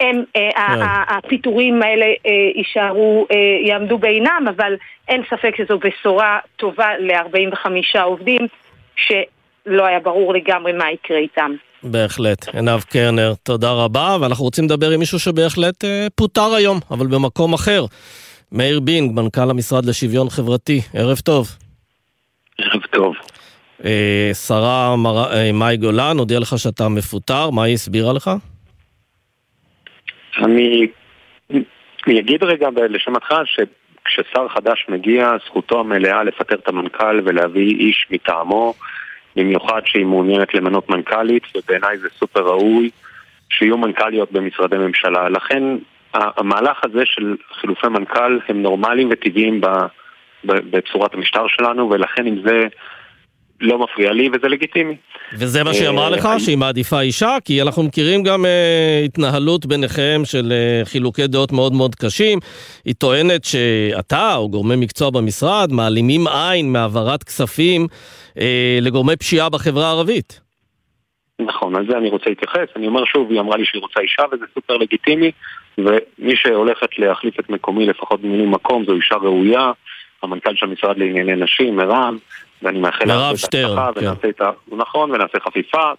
הם, uh. הפיטורים האלה uh, יישארו, uh, יעמדו בעינם, אבל אין ספק שזו בשורה טובה ל-45 עובדים, שלא היה ברור לגמרי מה יקרה איתם. בהחלט. עינב קרנר, תודה רבה, ואנחנו רוצים לדבר עם מישהו שבהחלט אה, פוטר היום, אבל במקום אחר. מאיר בינג, מנכ"ל המשרד לשוויון חברתי, ערב טוב. ערב טוב. אה, שרה מר... אה, מאי גולן הודיעה לך שאתה מפוטר, מה היא הסבירה לך? אני אני אגיד רגע לשמתך שכששר חדש מגיע, זכותו המלאה לפטר את המנכ"ל ולהביא איש מטעמו, במיוחד שהיא מעוניינת למנות מנכ"לית, ובעיניי זה סופר ראוי שיהיו מנכ"ליות במשרדי ממשלה. לכן המהלך הזה של חילופי מנכ"ל הם נורמליים וטבעיים בצורת המשטר שלנו, ולכן אם זה לא מפריע לי וזה לגיטימי. וזה מה שהיא אמרה אה, לך, שהיא מעדיפה אישה? כי אנחנו מכירים גם אה, התנהלות ביניכם של אה, חילוקי דעות מאוד מאוד קשים. היא טוענת שאתה או גורמי מקצוע במשרד מעלימים עין מהעברת כספים אה, לגורמי פשיעה בחברה הערבית. נכון, על זה אני רוצה להתייחס. אני אומר שוב, היא אמרה לי שהיא רוצה אישה וזה סופר לגיטימי, ומי שהולכת להחליף את מקומי לפחות במילוי מקום זו אישה ראויה, המנכ"ל של המשרד לענייני נשים, מירב, ואני מאחל לה שטרן, בהצלחה, כן. ונעשה את ה... נכון, ונעשה חפיפה,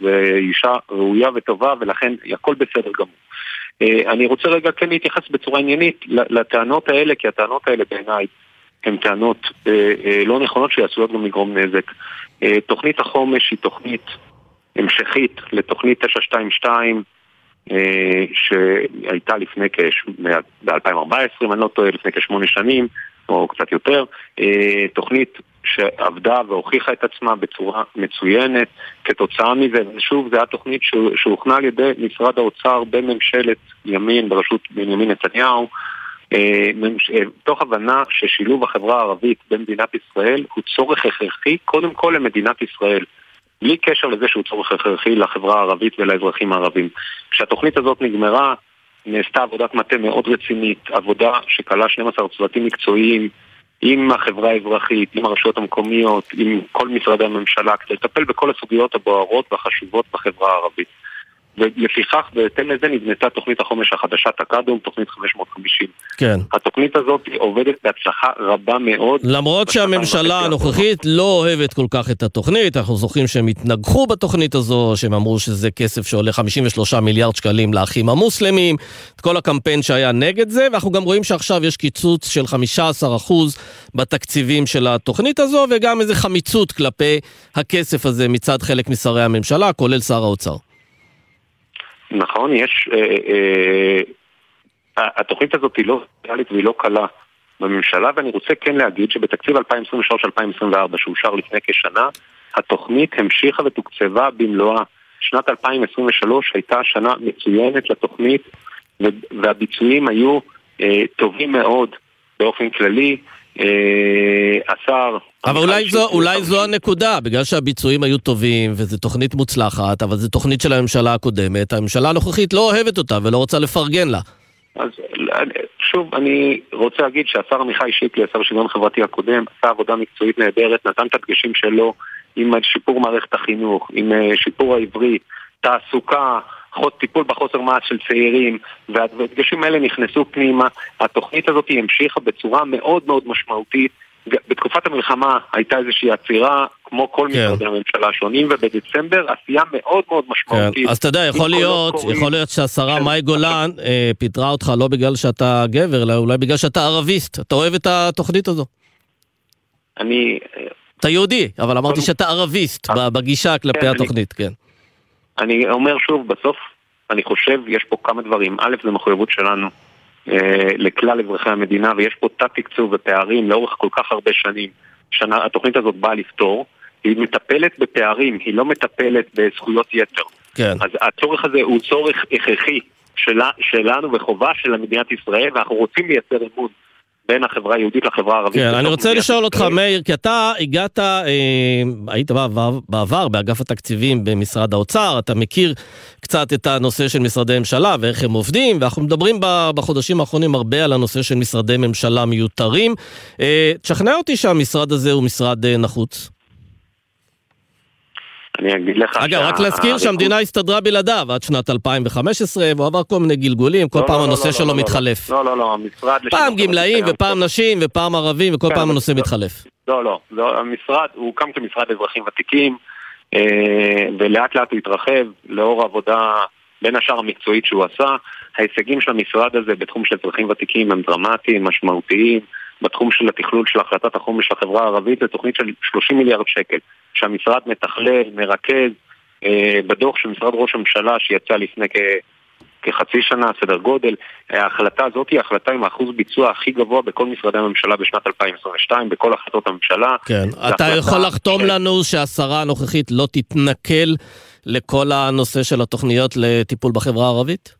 ואישה ראויה וטובה, ולכן הכל בסדר גמור. אה, אני רוצה רגע כן להתייחס בצורה עניינית לטענות האלה, כי הטענות האלה בעיניי הן טענות אה, אה, לא נכונות שעשויות גם לגרום נזק. תוכנית החומש היא תוכנית המשכית לתוכנית 922 אה, שהייתה לפני כש... ב-2014, אם אני לא טועה, לפני כשמונה שנים, או קצת יותר, תוכנית שעבדה והוכיחה את עצמה בצורה מצוינת כתוצאה מזה, ושוב, זו הייתה תוכנית שהו- שהוכנה על ידי משרד האוצר בממשלת ימין בראשות בנימין נתניהו, אה, אה, תוך הבנה ששילוב החברה הערבית במדינת ישראל הוא צורך הכרחי קודם כל למדינת ישראל. בלי קשר לזה שהוא צורך הכרחי לחברה הערבית ולאזרחים הערבים. כשהתוכנית הזאת נגמרה, נעשתה עבודת מטה מאוד רצינית, עבודה שכלה 12 צוותים מקצועיים עם החברה האזרחית, עם הרשויות המקומיות, עם כל משרדי הממשלה, כדי לטפל בכל הסוגיות הבוערות והחשובות בחברה הערבית. ולפיכך בהתאם לזה נבנתה תוכנית החומש החדשה, תקאדום, תוכנית 550. כן. התוכנית הזאת עובדת בהצלחה רבה מאוד. למרות שהממשלה הנוכחית לא אוהבת כל כך את התוכנית, אנחנו זוכרים שהם התנגחו בתוכנית הזו, שהם אמרו שזה כסף שעולה 53 מיליארד שקלים לאחים המוסלמים, את כל הקמפיין שהיה נגד זה, ואנחנו גם רואים שעכשיו יש קיצוץ של 15 אחוז בתקציבים של התוכנית הזו, וגם איזה חמיצות כלפי הכסף הזה מצד חלק משרי הממשלה, כולל שר האוצר. נכון, יש... אה, אה, התוכנית הזאת היא לא ריאלית והיא לא קלה בממשלה, ואני רוצה כן להגיד שבתקציב 2023-2024 שאושר לפני כשנה, התוכנית המשיכה ותוקצבה במלואה. שנת 2023 הייתה שנה מצוינת לתוכנית, והביצועים היו אה, טובים מאוד באופן כללי. אה, השר... אבל אולי זו, אולי זו הנקודה, בגלל שהביצועים היו טובים וזו תוכנית מוצלחת, אבל זו תוכנית של הממשלה הקודמת, הממשלה הנוכחית לא אוהבת אותה ולא רוצה לפרגן לה. אז שוב, אני רוצה להגיד שהשר עמיחי שיקלי, השר לשוויון חברתי הקודם, עשה עבודה מקצועית נהדרת, נתן את הדגשים שלו עם שיפור מערכת החינוך, עם אה, שיפור העברית, תעסוקה, טיפול בחוסר מעש של צעירים, והדגשים האלה נכנסו פנימה. התוכנית הזאת המשיכה בצורה מאוד מאוד משמעותית. בתקופת המלחמה הייתה איזושהי עצירה, כמו כל כן. משרדי הממשלה השונים, ובדצמבר עשייה מאוד מאוד משמעותית. כן. אז אתה יודע, יכול להיות, יכול להיות שהשרה כן. מאי גולן אה, פיטרה אותך לא בגלל שאתה גבר, אלא אולי בגלל שאתה ערביסט. אתה אוהב את התוכנית הזו? אני... אתה יהודי, אבל אמרתי שאתה ערביסט בגישה כלפי כן, התוכנית. כן. אני אומר שוב, בסוף אני חושב, יש פה כמה דברים. א', זה מחויבות שלנו אה, לכלל אזרחי המדינה, ויש פה תת-תקצוב ופערים לאורך כל כך הרבה שנים. שנה, התוכנית הזאת באה לפתור. היא מטפלת בפערים, היא לא מטפלת בזכויות יתר. כן. אז הצורך הזה הוא צורך הכרחי של, שלנו וחובה של מדינת ישראל, ואנחנו רוצים לייצר אמון בין החברה היהודית לחברה הערבית. כן, אני רוצה לשאול אותך, מאיר, כי אתה הגעת, אה, היית בעבר, בעבר באגף התקציבים במשרד האוצר, אתה מכיר קצת את הנושא של משרדי ממשלה ואיך הם עובדים, ואנחנו מדברים בחודשים האחרונים הרבה על הנושא של משרדי ממשלה מיותרים. אה, תשכנע אותי שהמשרד הזה הוא משרד אה, נחוץ. אני אגיד לך... אגב, רק להזכיר שהמדינה הסתדרה בלעדיו עד שנת 2015, והוא עבר כל מיני גלגולים, כל לא, פעם לא, הנושא לא, שלו מתחלף. לא, לא, לא, המשרד... פעם גמלאים ופעם נשים ופעם ערבים, וכל כן, פעם הנושא מתחלף. לא, לא, המשרד, הוא הוקם כמשרד אזרחים ותיקים, אה, ולאט לאט הוא התרחב לאור העבודה, בין השאר המקצועית שהוא עשה. ההישגים של המשרד הזה בתחום של אזרחים ותיקים הם דרמטיים, משמעותיים. בתחום של התכלול של החלטת החומש של החברה הערבית, זו תוכנית של 30 מיליארד שקל. שהמשרד מתכלל, מרכז, אה, בדוח של משרד ראש הממשלה שיצא לפני כ... כחצי שנה, סדר גודל. ההחלטה הזאת היא החלטה עם האחוז ביצוע הכי גבוה בכל משרדי הממשלה בשנת 2022, בכל החלטות הממשלה. כן, אתה יכול לחתום ש... לנו שהשרה הנוכחית לא תתנכל לכל הנושא של התוכניות לטיפול בחברה הערבית?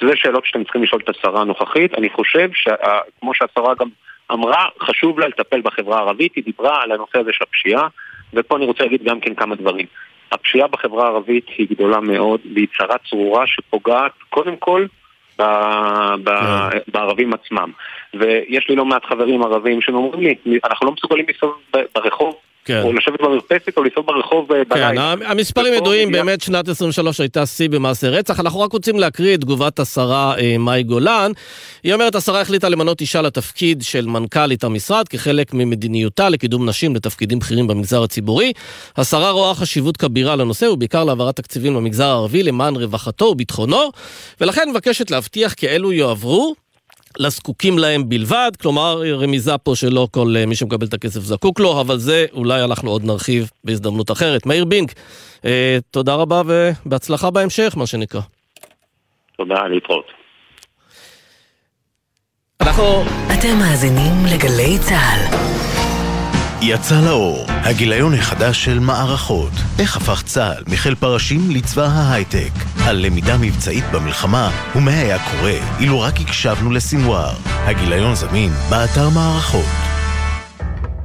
זה שאלות שאתם צריכים לשאול את השרה הנוכחית. אני חושב שכמו שהשרה גם אמרה, חשוב לה לטפל בחברה הערבית, היא דיברה על הנושא הזה של הפשיעה, ופה אני רוצה להגיד גם כן כמה דברים. הפשיעה בחברה הערבית היא גדולה מאוד, והיא צרה צרורה שפוגעת קודם כל ב, ב. כן. בערבים עצמם. ויש לי לא מעט חברים ערבים שאומרים לי, אנחנו לא מסוגלים לנסוע ברחוב כן. או לשבת במרפסת או לנסוע ברחוב אה, בלילה. כן, המספרים ידועים, באמת שנת 23 הייתה שיא במעשי רצח. אנחנו רק רוצים להקריא את תגובת השרה אה, מאי גולן. היא אומרת, השרה החליטה למנות אישה לתפקיד של מנכ"לית המשרד כחלק ממדיניותה לקידום נשים לתפקידים בכירים במגזר הציבורי. השרה רואה חשיבות כבירה לנושא, ובעיקר להעברת תקציבים למגזר הערבי למען רווחתו וביטחונו, ולכן מבקשת להבטיח כי אלו יועברו לזקוקים להם בלבד, כלומר רמיזה פה שלא כל אה, מי שמקבל את הכסף זקוק לו, אבל זה אולי אנחנו עוד נרחיב בהזדמנות אחרת. מאיר בינק, אה, תודה רבה ובהצלחה בהמשך, מה שנקרא. תודה, להתראות. אנחנו... אתם מאזינים לגלי צה"ל. יצא לאור, הגיליון החדש של מערכות. איך הפך צה"ל מחיל פרשים לצבא ההייטק. על למידה מבצעית במלחמה, ומה היה קורה אילו רק הקשבנו לסינואר. הגיליון זמין באתר מערכות.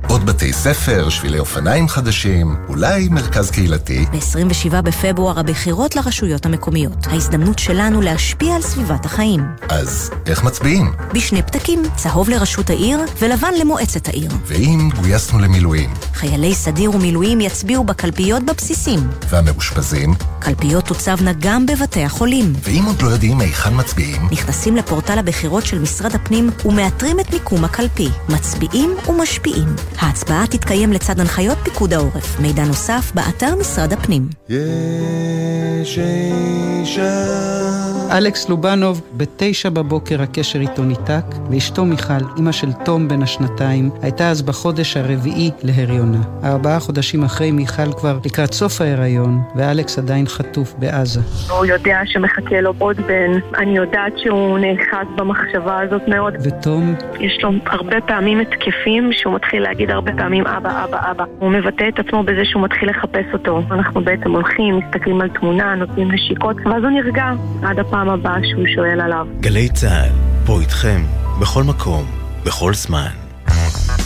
עוד בתי ספר, שבילי אופניים חדשים, אולי מרכז קהילתי. ב-27 בפברואר הבחירות לרשויות המקומיות. ההזדמנות שלנו להשפיע על סביבת החיים. אז איך מצביעים? בשני פתקים, צהוב לראשות העיר ולבן למועצת העיר. ואם גויסנו למילואים? חיילי סדיר ומילואים יצביעו בקלפיות בבסיסים. והמאושפזים? קלפיות תוצבנה גם בבתי החולים. ואם עוד לא יודעים היכן מצביעים? נכנסים לפורטל הבחירות של משרד הפנים ומאתרים את מיקום הקלפי. מצביעים ומשפיעים. ההצבעה תתקיים לצד הנחיות פיקוד העורף. מידע נוסף באתר משרד הפנים. יש אישה אלכס לובנוב, בתשע בבוקר הקשר איתו ניתק, ואשתו מיכל, אמא של תום בן השנתיים, הייתה אז בחודש הרביעי להריונה. ארבעה חודשים אחרי מיכל כבר לקראת סוף ההיריון, ואלכס עדיין חטוף בעזה. הוא יודע שמחכה לו עוד בן, אני יודעת שהוא נאחז במחשבה הזאת מאוד. ותום? יש לו הרבה פעמים התקפים שהוא מתחיל להגיד הרבה פעמים אבא, אבא, אבא. הוא מבטא את עצמו בזה שהוא מתחיל לחפש אותו. אנחנו בעצם הולכים, מסתכלים על תמונה, נותנים נשיקות, ואז הוא נרגע עד הפעם. בפעם הבאה שהוא שואל עליו. גלי צה"ל, פה איתכם, בכל מקום, בכל זמן.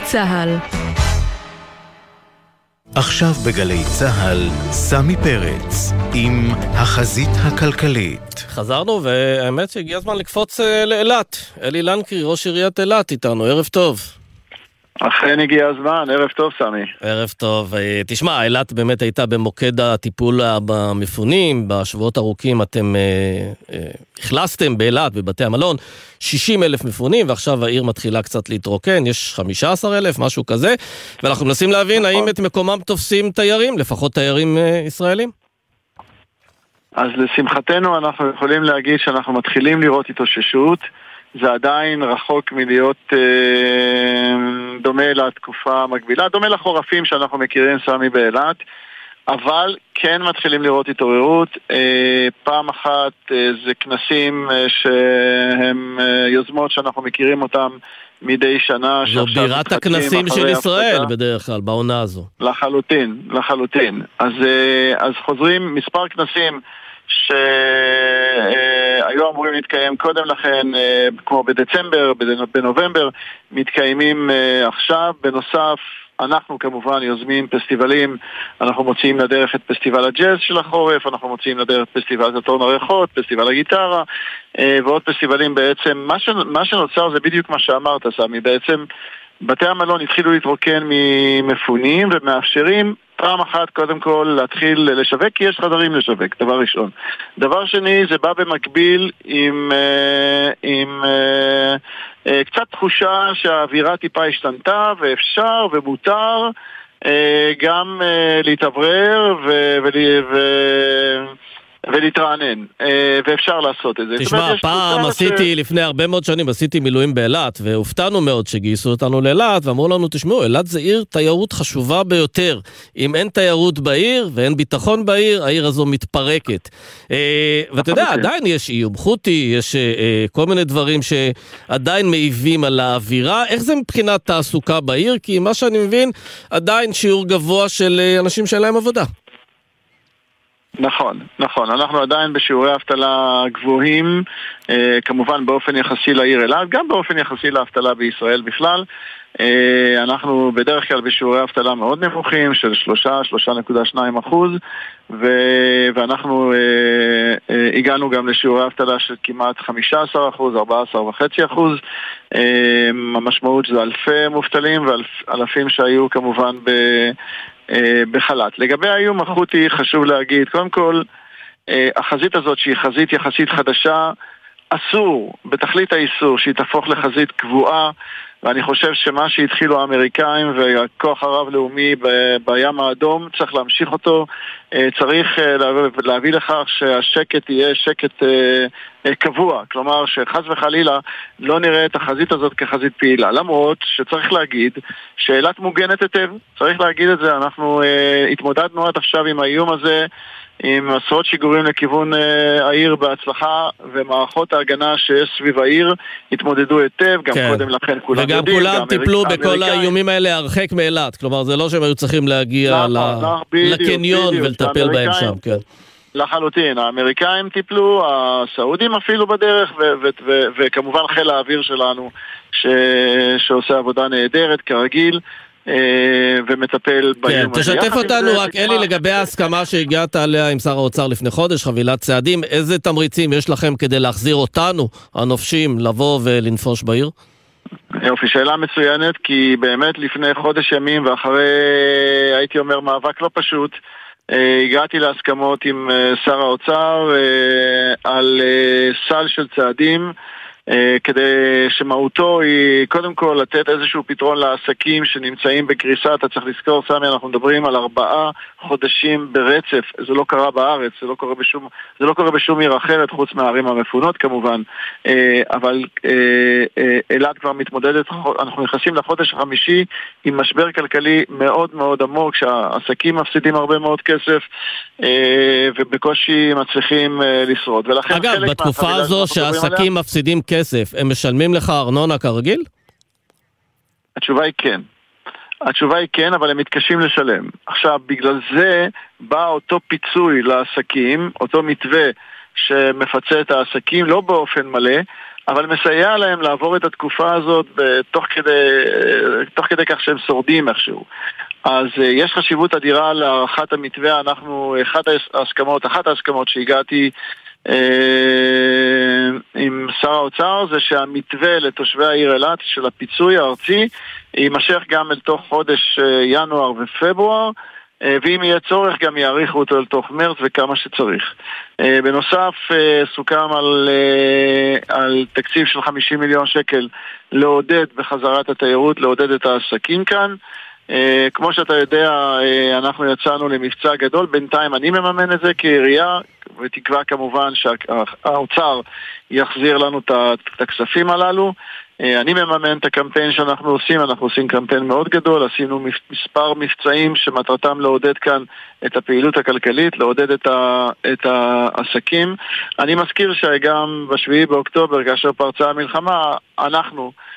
צה"ל. עכשיו בגלי צה"ל, סמי פרץ, עם החזית הכלכלית. חזרנו, והאמת שהגיע הזמן לקפוץ uh, לאילת. אלי לנקרי, ראש עיריית אילת, איתנו, ערב טוב. אכן הגיע הזמן, ערב טוב סמי. ערב טוב. אה, תשמע, אילת באמת הייתה במוקד הטיפול במפונים, בשבועות ארוכים אתם אה, אה, אכלסתם באילת, בבתי המלון, 60 אלף מפונים, ועכשיו העיר מתחילה קצת להתרוקן, יש 15 אלף, משהו כזה, ואנחנו מנסים להבין האם את מקומם תופסים תיירים, לפחות תיירים אה, ישראלים? אז לשמחתנו אנחנו יכולים להגיד שאנחנו מתחילים לראות התאוששות. זה עדיין רחוק מלהיות אה, דומה לתקופה המקבילה, דומה לחורפים שאנחנו מכירים סמי באילת, אבל כן מתחילים לראות התעוררות. אה, פעם אחת אה, זה כנסים אה, שהם אה, יוזמות שאנחנו מכירים אותם מדי שנה. זו בירת הכנסים של ישראל. בדרך כלל, בעונה הזו. לחלוטין, לחלוטין. אז, אה, אז חוזרים מספר כנסים. שהיו אמורים להתקיים קודם לכן, אה, כמו בדצמבר, בנובמבר, מתקיימים אה, עכשיו. בנוסף, אנחנו כמובן יוזמים פסטיבלים, אנחנו מוציאים לדרך את פסטיבל הג'אז של החורף, אנחנו מוציאים לדרך את פסטיבל זטון הריחות, פסטיבל הגיטרה אה, ועוד פסטיבלים בעצם. מה, ש... מה שנוצר זה בדיוק מה שאמרת, סמי, בעצם בתי המלון התחילו להתרוקן ממפונים ומאפשרים פעם אחת קודם כל להתחיל לשווק, כי יש חדרים לשווק, דבר ראשון. דבר שני, זה בא במקביל עם, אה, עם אה, אה, קצת תחושה שהאווירה טיפה השתנתה ואפשר ומותר גם להתאוורר ו... ו... ו ולהתרענן, אה, ואפשר לעשות את זה. תשמע, פעם עשיתי, ש... לפני הרבה מאוד שנים, עשיתי מילואים באילת, והופתענו מאוד שגייסו אותנו לאילת, ואמרו לנו, תשמעו, אילת זה עיר תיירות חשובה ביותר. אם אין תיירות בעיר ואין ביטחון בעיר, העיר הזו מתפרקת. אה, ואתה יודע, אוקיי. עדיין יש איום חוטי, יש אה, כל מיני דברים שעדיין מעיבים על האווירה. איך זה מבחינת תעסוקה בעיר? כי מה שאני מבין, עדיין שיעור גבוה של אנשים שאין להם עבודה. נכון, נכון. אנחנו עדיין בשיעורי אבטלה גבוהים, אה, כמובן באופן יחסי לעיר אלעד, גם באופן יחסי לאבטלה בישראל בכלל. אה, אנחנו בדרך כלל בשיעורי אבטלה מאוד נמוכים של 3-3.2 אחוז ו- ואנחנו אה, אה, הגענו גם לשיעורי אבטלה של כמעט 15 אחוז, 14.5 אחוז אה, המשמעות שזה אלפי מובטלים ואלפים שהיו כמובן ב- בחל"ת. לגבי האיום החותי חשוב להגיד, קודם כל, אה, החזית הזאת שהיא חזית יחסית חדשה, אסור, בתכלית האיסור, שהיא תהפוך לחזית קבועה ואני חושב שמה שהתחילו האמריקאים והכוח הרב-לאומי בים האדום, צריך להמשיך אותו. אה, צריך אה, להביא לכך שהשקט יהיה שקט אה, קבוע. כלומר, שחס וחלילה לא נראה את החזית הזאת כחזית פעילה. למרות שצריך להגיד שאילת מוגנת היטב. צריך להגיד את זה. אנחנו התמודדנו עד עכשיו עם האיום הזה. עם עשרות שיגורים לכיוון אה, העיר בהצלחה, ומערכות ההגנה שיש סביב העיר התמודדו היטב, גם כן. קודם לכן כולם וגם יודעים. וגם כולם טיפלו בכל האמריקאים. האיומים האלה הרחק מאילת, כלומר זה לא שהם היו צריכים להגיע נכון, ל... נכון, לקניון ולטפל בהם שם, כן. לחלוטין, האמריקאים טיפלו, הסעודים אפילו בדרך, וכמובן חיל האוויר שלנו, ש... שעושה עבודה נהדרת כרגיל. אה, ומטפל באיום. כן, תשתף אותנו רק, אלי, לגבי ההסכמה שהגעת עליה עם שר האוצר לפני חודש, חבילת צעדים, איזה תמריצים יש לכם כדי להחזיר אותנו, הנופשים, לבוא ולנפוש בעיר? יופי, שאלה מצוינת, כי באמת לפני חודש ימים ואחרי, הייתי אומר, מאבק לא פשוט, אה, הגעתי להסכמות עם אה, שר האוצר על סל של צעדים כדי שמהותו היא קודם כל לתת איזשהו פתרון לעסקים שנמצאים בקריסה. אתה צריך לזכור, סמי, אנחנו מדברים על ארבעה חודשים ברצף. זה לא קרה בארץ, זה לא קורה בשום, זה לא קורה בשום עיר אחרת, חוץ מהערים המפונות כמובן. אה, אבל אה, אילת כבר מתמודדת, אנחנו נכנסים לחודש החמישי עם משבר כלכלי מאוד מאוד עמוק, שהעסקים מפסידים הרבה מאוד כסף ובקושי מצליחים לשרוד. אגב, בתקופה הזו שהעסקים מפסידים כסף, הם משלמים לך ארנונה כרגיל? התשובה היא כן. התשובה היא כן, אבל הם מתקשים לשלם. עכשיו, בגלל זה בא אותו פיצוי לעסקים, אותו מתווה שמפצה את העסקים, לא באופן מלא, אבל מסייע להם לעבור את התקופה הזאת תוך כדי, תוך כדי כך שהם שורדים איכשהו. אז uh, יש חשיבות אדירה להארכת המתווה, אנחנו, אחת ההסכמות, אחת ההסכמות שהגעתי אה, עם שר האוצר זה שהמתווה לתושבי העיר אילת של הפיצוי הארצי יימשך גם אל תוך חודש אה, ינואר ופברואר אה, ואם יהיה צורך גם יאריכו אותו אל תוך מרץ וכמה שצריך. בנוסף סוכם על, על תקציב של 50 מיליון שקל לעודד בחזרת התיירות, לעודד את העסקים כאן כמו שאתה יודע, uh, אנחנו יצאנו למבצע גדול, בינתיים אני מממן את זה כעירייה, ותקווה כמובן שהאוצר יחזיר לנו את הכספים הללו. Uh, אני מממן את הקמפיין שאנחנו עושים, אנחנו עושים קמפיין מאוד גדול, עשינו מספר מבצעים שמטרתם לעודד כאן את הפעילות הכלכלית, לעודד את, ה, את העסקים. אני מזכיר שגם ב-7 באוקטובר, כאשר פרצה המלחמה, אנחנו אה,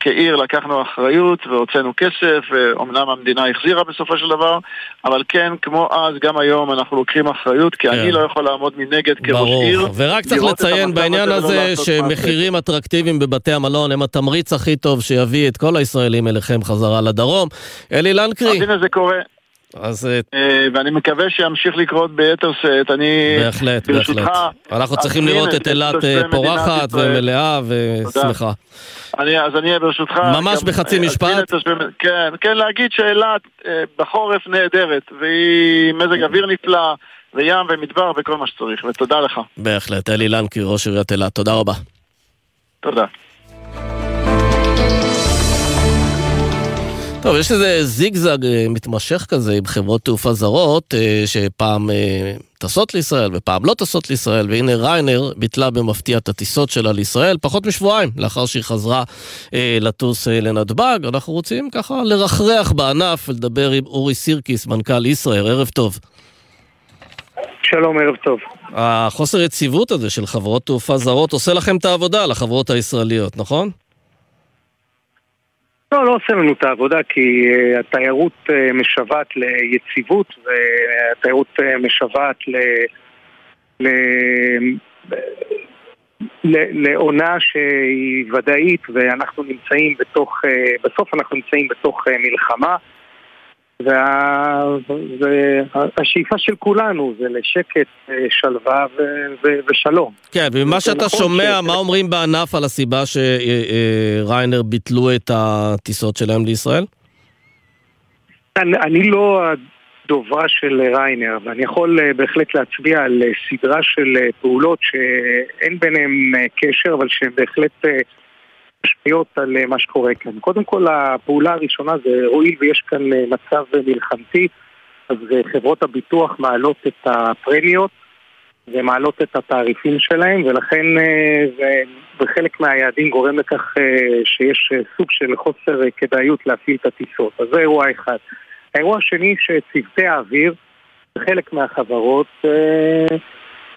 כעיר לקחנו אחריות והוצאנו כסף, ואומנם המדינה החזירה בסופו של דבר, אבל כן, כמו אז, גם היום אנחנו לוקחים אחריות, כי כן. אני לא יכול לעמוד מנגד כראש עיר. ורק צריך לציין בעניין הזה שמחירים אטרקטיביים בבתי המלון הם התמריץ הכי טוב שיביא את כל הישראלים אליכם חזרה לדרום. אלי לנקרי. אז הנה זה קורה. אז... אה, אה, ואני מקווה שימשיך לקרות ביתר שאת. אני... בהחלט, בהחלט. אנחנו צריכים לראות את אילת אה, פורחת ומלאה ושמחה. אז אני אהיה ברשותך... ממש בחצי משפט. כן, כן, להגיד שאילת בחורף נהדרת, והיא מזג אוויר נפלא, וים ומדבר וכל מה שצריך, ותודה לך. בהחלט, אלי לנקי, ראש עיריית אילת, תודה רבה. תודה. טוב, יש איזה זיגזג אה, מתמשך כזה עם חברות תעופה זרות, אה, שפעם אה, טסות לישראל ופעם לא טסות לישראל, והנה ריינר ביטלה במפתיע את הטיסות שלה לישראל, פחות משבועיים לאחר שהיא חזרה לטוס לנתב"ג. אנחנו רוצים ככה לרחרח בענף ולדבר עם אורי סירקיס, מנכ"ל ישראייר, ערב טוב. שלום, ערב טוב. החוסר יציבות הזה של חברות תעופה זרות עושה לכם את העבודה לחברות הישראליות, נכון? לא, לא עושה לנו את העבודה כי uh, התיירות uh, משוועת ליציבות והתיירות uh, משוועת ל... ל... לעונה שהיא ודאית ואנחנו נמצאים בתוך, בסוף אנחנו נמצאים בתוך מלחמה והשאיפה של כולנו זה לשקט, שלווה ושלום. כן, וממה שאתה נכון שומע, מה אומרים בענף על הסיבה שריינר ביטלו את הטיסות שלהם לישראל? אני לא דוברה של ריינר, ואני יכול אה, בהחלט להצביע על אה, סדרה של אה, פעולות שאין ביניהן קשר, אבל שהן בהחלט משפיעות על מה שקורה כאן. קודם כל, הפעולה הראשונה זה הואיל ויש כאן מצב מלחמתי, אז חברות הביטוח מעלות את הפרמיות ומעלות את התעריפים שלהם, ולכן בחלק מהיעדים גורם לכך שיש סוג של חוסר כדאיות להפעיל את הטיסות. אז זה אירוע אחד. האירוע השני שצוותי האוויר, חלק מהחברות, אה,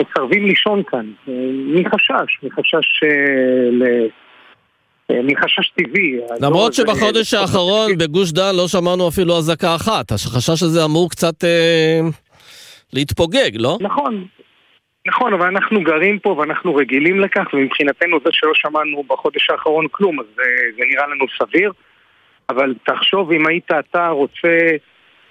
מסרבים לישון כאן, אה, מחשש, מחשש אה, ל... מחשש טבעי. למרות שבחודש האחרון בגוש דן לא שמענו אפילו אזעקה אחת, החשש הזה אמור קצת אה, להתפוגג, לא? נכון, נכון, אבל אנחנו גרים פה ואנחנו רגילים לכך, ומבחינתנו זה שלא שמענו בחודש האחרון כלום, אז זה, זה נראה לנו סביר. אבל תחשוב אם היית אתה רוצה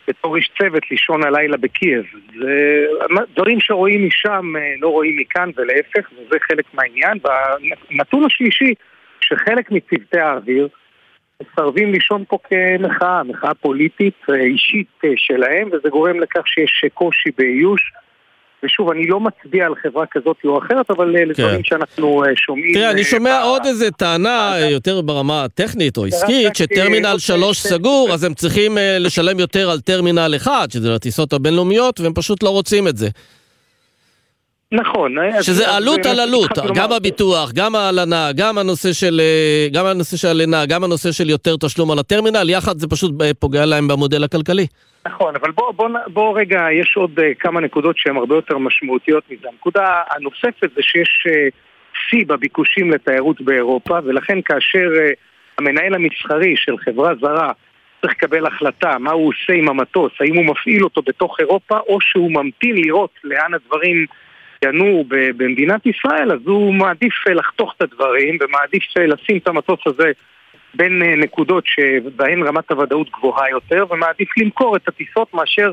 בתור איש צוות לישון הלילה בקייב. זה דברים שרואים משם אה, לא רואים מכאן ולהפך, וזה חלק מהעניין. והנתון השלישי, שחלק מצוותי האוויר מסרבים לישון פה כמחאה, מחאה פוליטית אה, אישית אה, שלהם, וזה גורם לכך שיש קושי באיוש. ושוב, אני לא מצביע על חברה כזאת או אחרת, אבל כן. לדברים שאנחנו שומעים... תראה, אני שומע עוד איזה טענה יותר ברמה הטכנית או עסקית, שטרמינל 3 סגור, אז הם צריכים לשלם יותר על טרמינל 1, שזה לטיסות הבינלאומיות, והם פשוט לא רוצים את זה. נכון. שזה עלות על עלות, גם הביטוח, גם ההלנה, גם הנושא של גם הנושא של הלינה, גם הנושא של יותר תשלום על הטרמינל, יחד זה פשוט פוגע להם במודל הכלכלי. נכון, אבל בוא, בוא, בוא רגע, יש עוד כמה נקודות שהן הרבה יותר משמעותיות מזה. הנקודה הנוספת זה שיש אה, שיא בביקושים לתיירות באירופה, ולכן כאשר המנהל המסחרי של חברה זרה צריך לקבל החלטה מה הוא עושה עם המטוס, האם הוא מפעיל אותו בתוך אירופה, או שהוא ממתין לראות לאן הדברים ינועו במדינת ישראל, אז הוא מעדיף לחתוך את הדברים, ומעדיף לשים את המטוס הזה בין אה, נקודות שבהן רמת הוודאות גבוהה יותר, ומעדיף למכור את הטיסות מאשר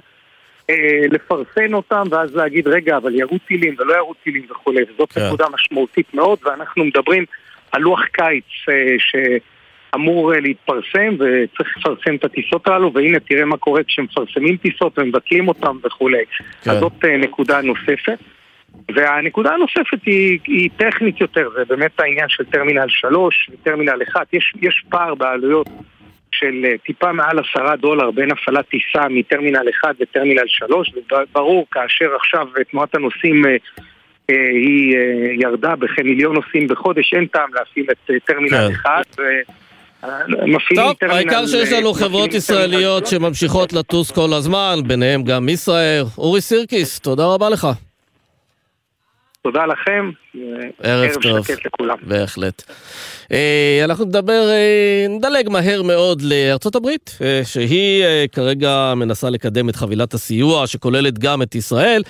אה, לפרסם אותם ואז להגיד רגע אבל ירו טילים ולא ירו טילים וכולי, וזאת כן. נקודה משמעותית מאוד, ואנחנו מדברים על לוח קיץ אה, שאמור אה, להתפרסם וצריך לפרסם את הטיסות הללו, והנה תראה מה קורה כשמפרסמים טיסות ומבטלים אותם וכולי. כן. אז זאת אה, נקודה נוספת. והנקודה הנוספת היא, היא טכנית יותר, זה באמת העניין של טרמינל 3 וטרמינל 1. יש, יש פער בעלויות של אה, טיפה מעל עשרה דולר בין הפעלת טיסה מטרמינל 1 לטרמינל 3, וברור כאשר עכשיו תנועת הנוסעים אה, אה, היא ירדה בכמיליון נוסעים בחודש, אין טעם להפעיל את טרמינל 1. כן. טוב, העיקר שיש לנו חברות ישראליות שממשיכות לטוס כל הזמן, ביניהם גם ישראייר. אורי סירקיס, תודה רבה לך. תודה לכם. ערב טוב. שקט לכולם. בהחלט. אה, אנחנו נדבר, אה, נדלג מהר מאוד לארצות הברית, אה, שהיא כרגע מנסה לקדם את חבילת הסיוע שכוללת גם את ישראל.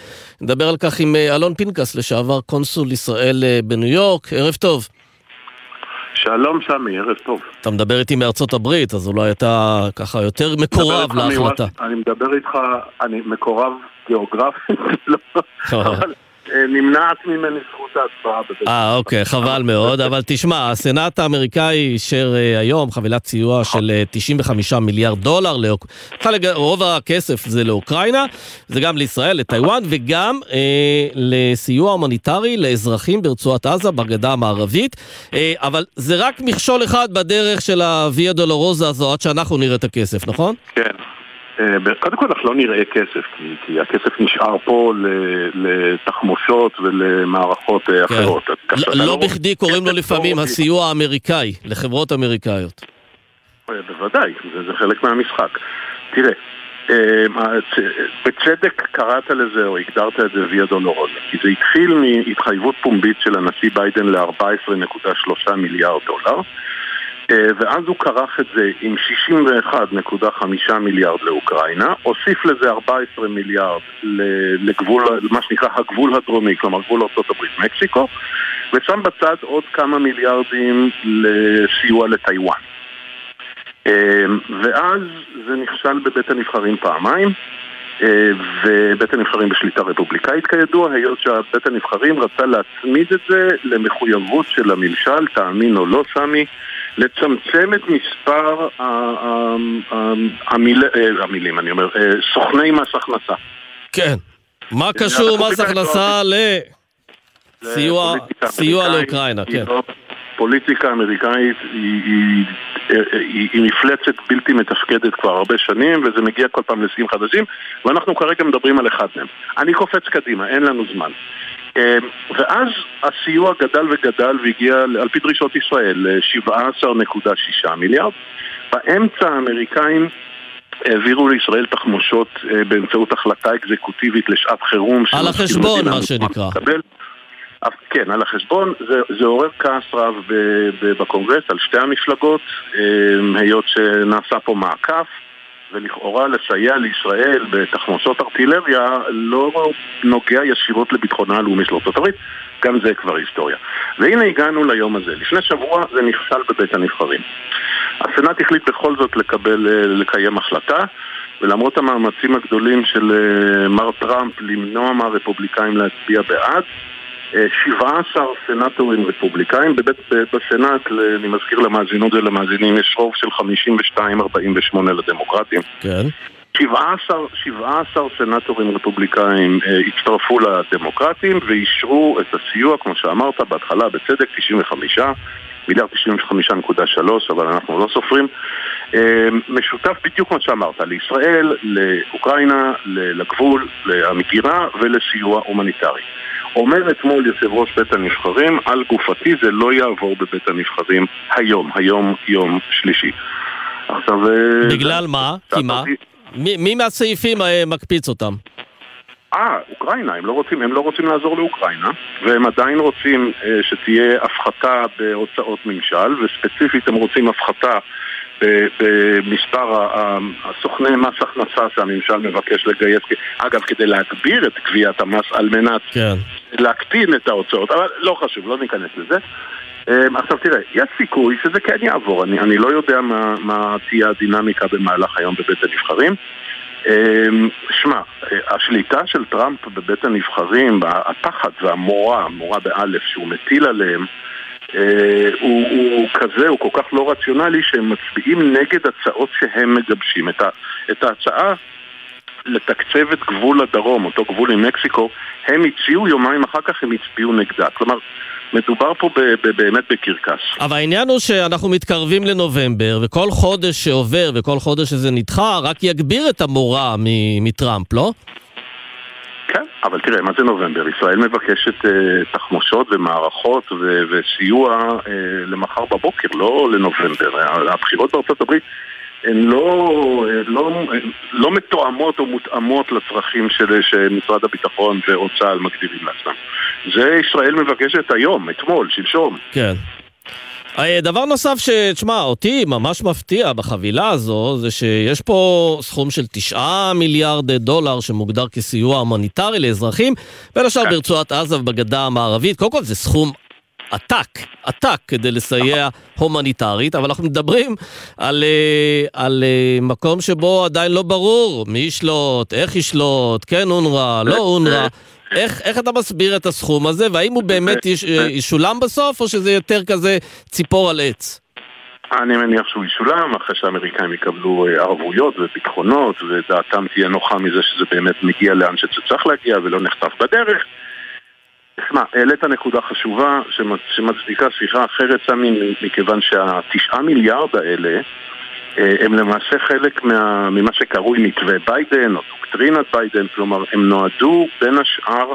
נדבר על כך עם אלון פנקס, לשעבר קונסול ישראל בניו יורק. ערב טוב. שלום סמי, ערב טוב. אתה מדבר איתי מארצות הברית, אז אולי אתה ככה יותר מקורב להחלטה. אני מדבר איתך, אני מקורב גיאוגרפית, לא, אבל נמנעת ממני זכות ההצבעה. אה, אוקיי, חבל מאוד. אבל תשמע, הסנאט האמריקאי אישר אה, היום חבילת סיוע של 95 אה, מיליארד דולר. רוב הכסף זה לאוקראינה, זה גם לישראל, לטיוואן, וגם אה, לסיוע הומניטרי לאזרחים ברצועת עזה, בגדה המערבית. אה, אבל זה רק מכשול אחד בדרך של הוויה דולורוזה הזו עד שאנחנו נראה את הכסף, נכון? כן. אה, קודם כל אנחנו לא נראה כסף, כי, כי הכסף נשאר פה לתחמושות ולמערכות אה, כן. אחרות. לא, לא בכדי קוראים לו לפעמים הסיוע האמריקאי, לחברות אמריקאיות. אה, בוודאי, זה, זה חלק מהמשחק. תראה, בצדק קראת לזה או הגדרת את זה ויה דולורוזה, כי זה התחיל מהתחייבות פומבית של הנשיא ביידן ל-14.3 מיליארד דולר. אה, ואז הוא כרך את זה עם 61.5 מיליארד לאוקראינה, הוסיף לזה 14 מיליארד לגבול, מה שנקרא הגבול הדרומי, כלומר גבול ארה"ב מקסיקו, ושם בצד עוד כמה מיליארדים לסיוע לטיוואן. אה, ואז זה נכשל בבית הנבחרים פעמיים. אה, ובית הנבחרים בשליטה רפובליקאית כידוע, היות שבית הנבחרים רצה להצמיד את זה למחויבות של הממשל, תאמין או לא סמי, לצמצם את מספר המילים, אני אומר, סוכני מס הכנסה. כן. מה קשור מס הכנסה לסיוע לאוקראינה, כן. פוליטיקה אמריקאית היא, היא, היא, היא מפלצת בלתי מתפקדת כבר הרבה שנים וזה מגיע כל פעם לשיאים חדשים ואנחנו כרגע מדברים על אחד מהם. אני קופץ קדימה, אין לנו זמן. אמ, ואז הסיוע גדל וגדל והגיע על פי דרישות ישראל ל-17.6 מיליארד. באמצע האמריקאים העבירו לישראל תחמושות אה, באמצעות החלטה אקזקוטיבית לשעת חירום. על החשבון, מה שנקרא. כן, על החשבון. זה, זה עורר כעס רב בקונגרס על שתי המפלגות, אה, היות שנעשה פה מעקף. ולכאורה לסייע לישראל בתחמושות ארטילריה לא נוגע ישירות לביטחונה הלאומי של ארה"ב, גם זה כבר היסטוריה. והנה הגענו ליום הזה. לפני שבוע זה נפסל בבית הנבחרים. הסנאט החליט בכל זאת לקבל, אה, לקיים החלטה, ולמרות המאמצים הגדולים של אה, מר טראמפ למנוע מהרפובליקאים להצביע בעד, 17 סנטורים רפובליקאים, בבית, בסנאט, אני מזכיר למאזינות ולמאזינים, יש רוב של 52-48 לדמוקרטים. כן. 17, 17 סנטורים רפובליקאים אה, הצטרפו לדמוקרטים ואישרו את הסיוע, כמו שאמרת, בהתחלה בצדק 95, מיליארד 95.3, אבל אנחנו לא סופרים. אה, משותף בדיוק כמו שאמרת, לישראל, לאוקראינה, לגבול, למגירה ולסיוע הומניטרי. אומר אתמול יושב ראש בית הנבחרים, על גופתי זה לא יעבור בבית הנבחרים היום, היום יום שלישי. עכשיו... אה, בגלל מה? כי מה? מי, מי מהסעיפים אה, מקפיץ אותם? אה, אוקראינה, הם לא רוצים, הם לא רוצים לעזור לאוקראינה והם עדיין רוצים אה, שתהיה הפחתה בהוצאות ממשל וספציפית הם רוצים הפחתה במספר הסוכני מס הכנסה שהממשל מבקש לגייס, אגב, כדי להגביר את גביית המס על מנת כן. להקטין את ההוצאות, אבל לא חשוב, לא ניכנס לזה. אמ, עכשיו תראה, יש סיכוי שזה כן יעבור, אני, אני לא יודע מה, מה תהיה הדינמיקה במהלך היום בבית הנבחרים. אמ, שמע, השליטה של טראמפ בבית הנבחרים, הפחד והמורא, המורא באלף שהוא מטיל עליהם, הוא, הוא כזה, הוא כל כך לא רציונלי שהם מצביעים נגד הצעות שהם מגבשים. את, ה, את ההצעה לתקצב את גבול הדרום, אותו גבול עם מקסיקו, הם הציעו יומיים אחר כך הם הצביעו נגדה. כלומר, מדובר פה ב- ב- באמת בקרקס. אבל העניין הוא שאנחנו מתקרבים לנובמבר, וכל חודש שעובר וכל חודש שזה נדחה, רק יגביר את המורא מטראמפ, לא? אבל תראה, מה זה נובמבר? ישראל מבקשת uh, תחמושות ומערכות ו- וסיוע uh, למחר בבוקר, לא לנובמבר. הבחירות בארצות הברית הן לא, לא, לא מתואמות או מותאמות לצרכים של, שמשרד הביטחון או צה"ל מגדירים לעצמם. זה ישראל מבקשת היום, אתמול, שלשום. כן. אה, דבר נוסף שתשמע, אותי ממש מפתיע בחבילה הזו, זה שיש פה סכום של תשעה מיליארד דולר שמוגדר כסיוע הומניטרי לאזרחים, בין השאר כן. ברצועת עזה ובגדה המערבית. קודם כל זה סכום עתק, עתק כדי לסייע הומניטרית, אבל אנחנו מדברים על, אה, על אה, מקום שבו עדיין לא ברור מי ישלוט, איך ישלוט, כן אונר"א, לא אונר"א. איך, איך אתה מסביר את הסכום הזה, והאם הוא באמת יש, ישולם בסוף, או שזה יותר כזה ציפור על עץ? אני מניח שהוא ישולם אחרי שהאמריקאים יקבלו אה, ערבויות וביטחונות ודעתם תהיה נוחה מזה שזה באמת מגיע לאן שצריך להגיע ולא נחטף בדרך. תשמע, העלית נקודה חשובה שמצדיקה שיחה אחרת, סמי, מכיוון שהתשעה מיליארד האלה הם למעשה חלק מה, ממה שקרוי מתווה ביידן או דוקטרינת ביידן, כלומר הם נועדו בין השאר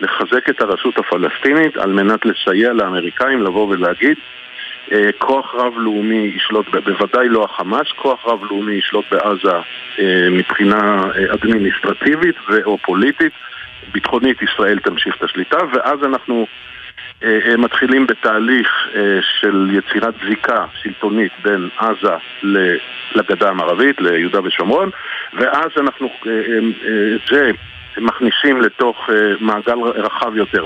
לחזק את הרשות הפלסטינית על מנת לסייע לאמריקאים לבוא ולהגיד אה, כוח רב-לאומי ישלוט, בוודאי לא החמאס, כוח רב-לאומי ישלוט בעזה אה, מבחינה אדמיניסטרטיבית ו/או פוליטית. ביטחונית ישראל תמשיך את השליטה, ואז אנחנו אה, אה, מתחילים בתהליך אה, של יצירת זיקה שלטונית בין עזה לגדה המערבית, ליהודה ושומרון, ואז אנחנו את זה מכניסים לתוך מעגל רחב יותר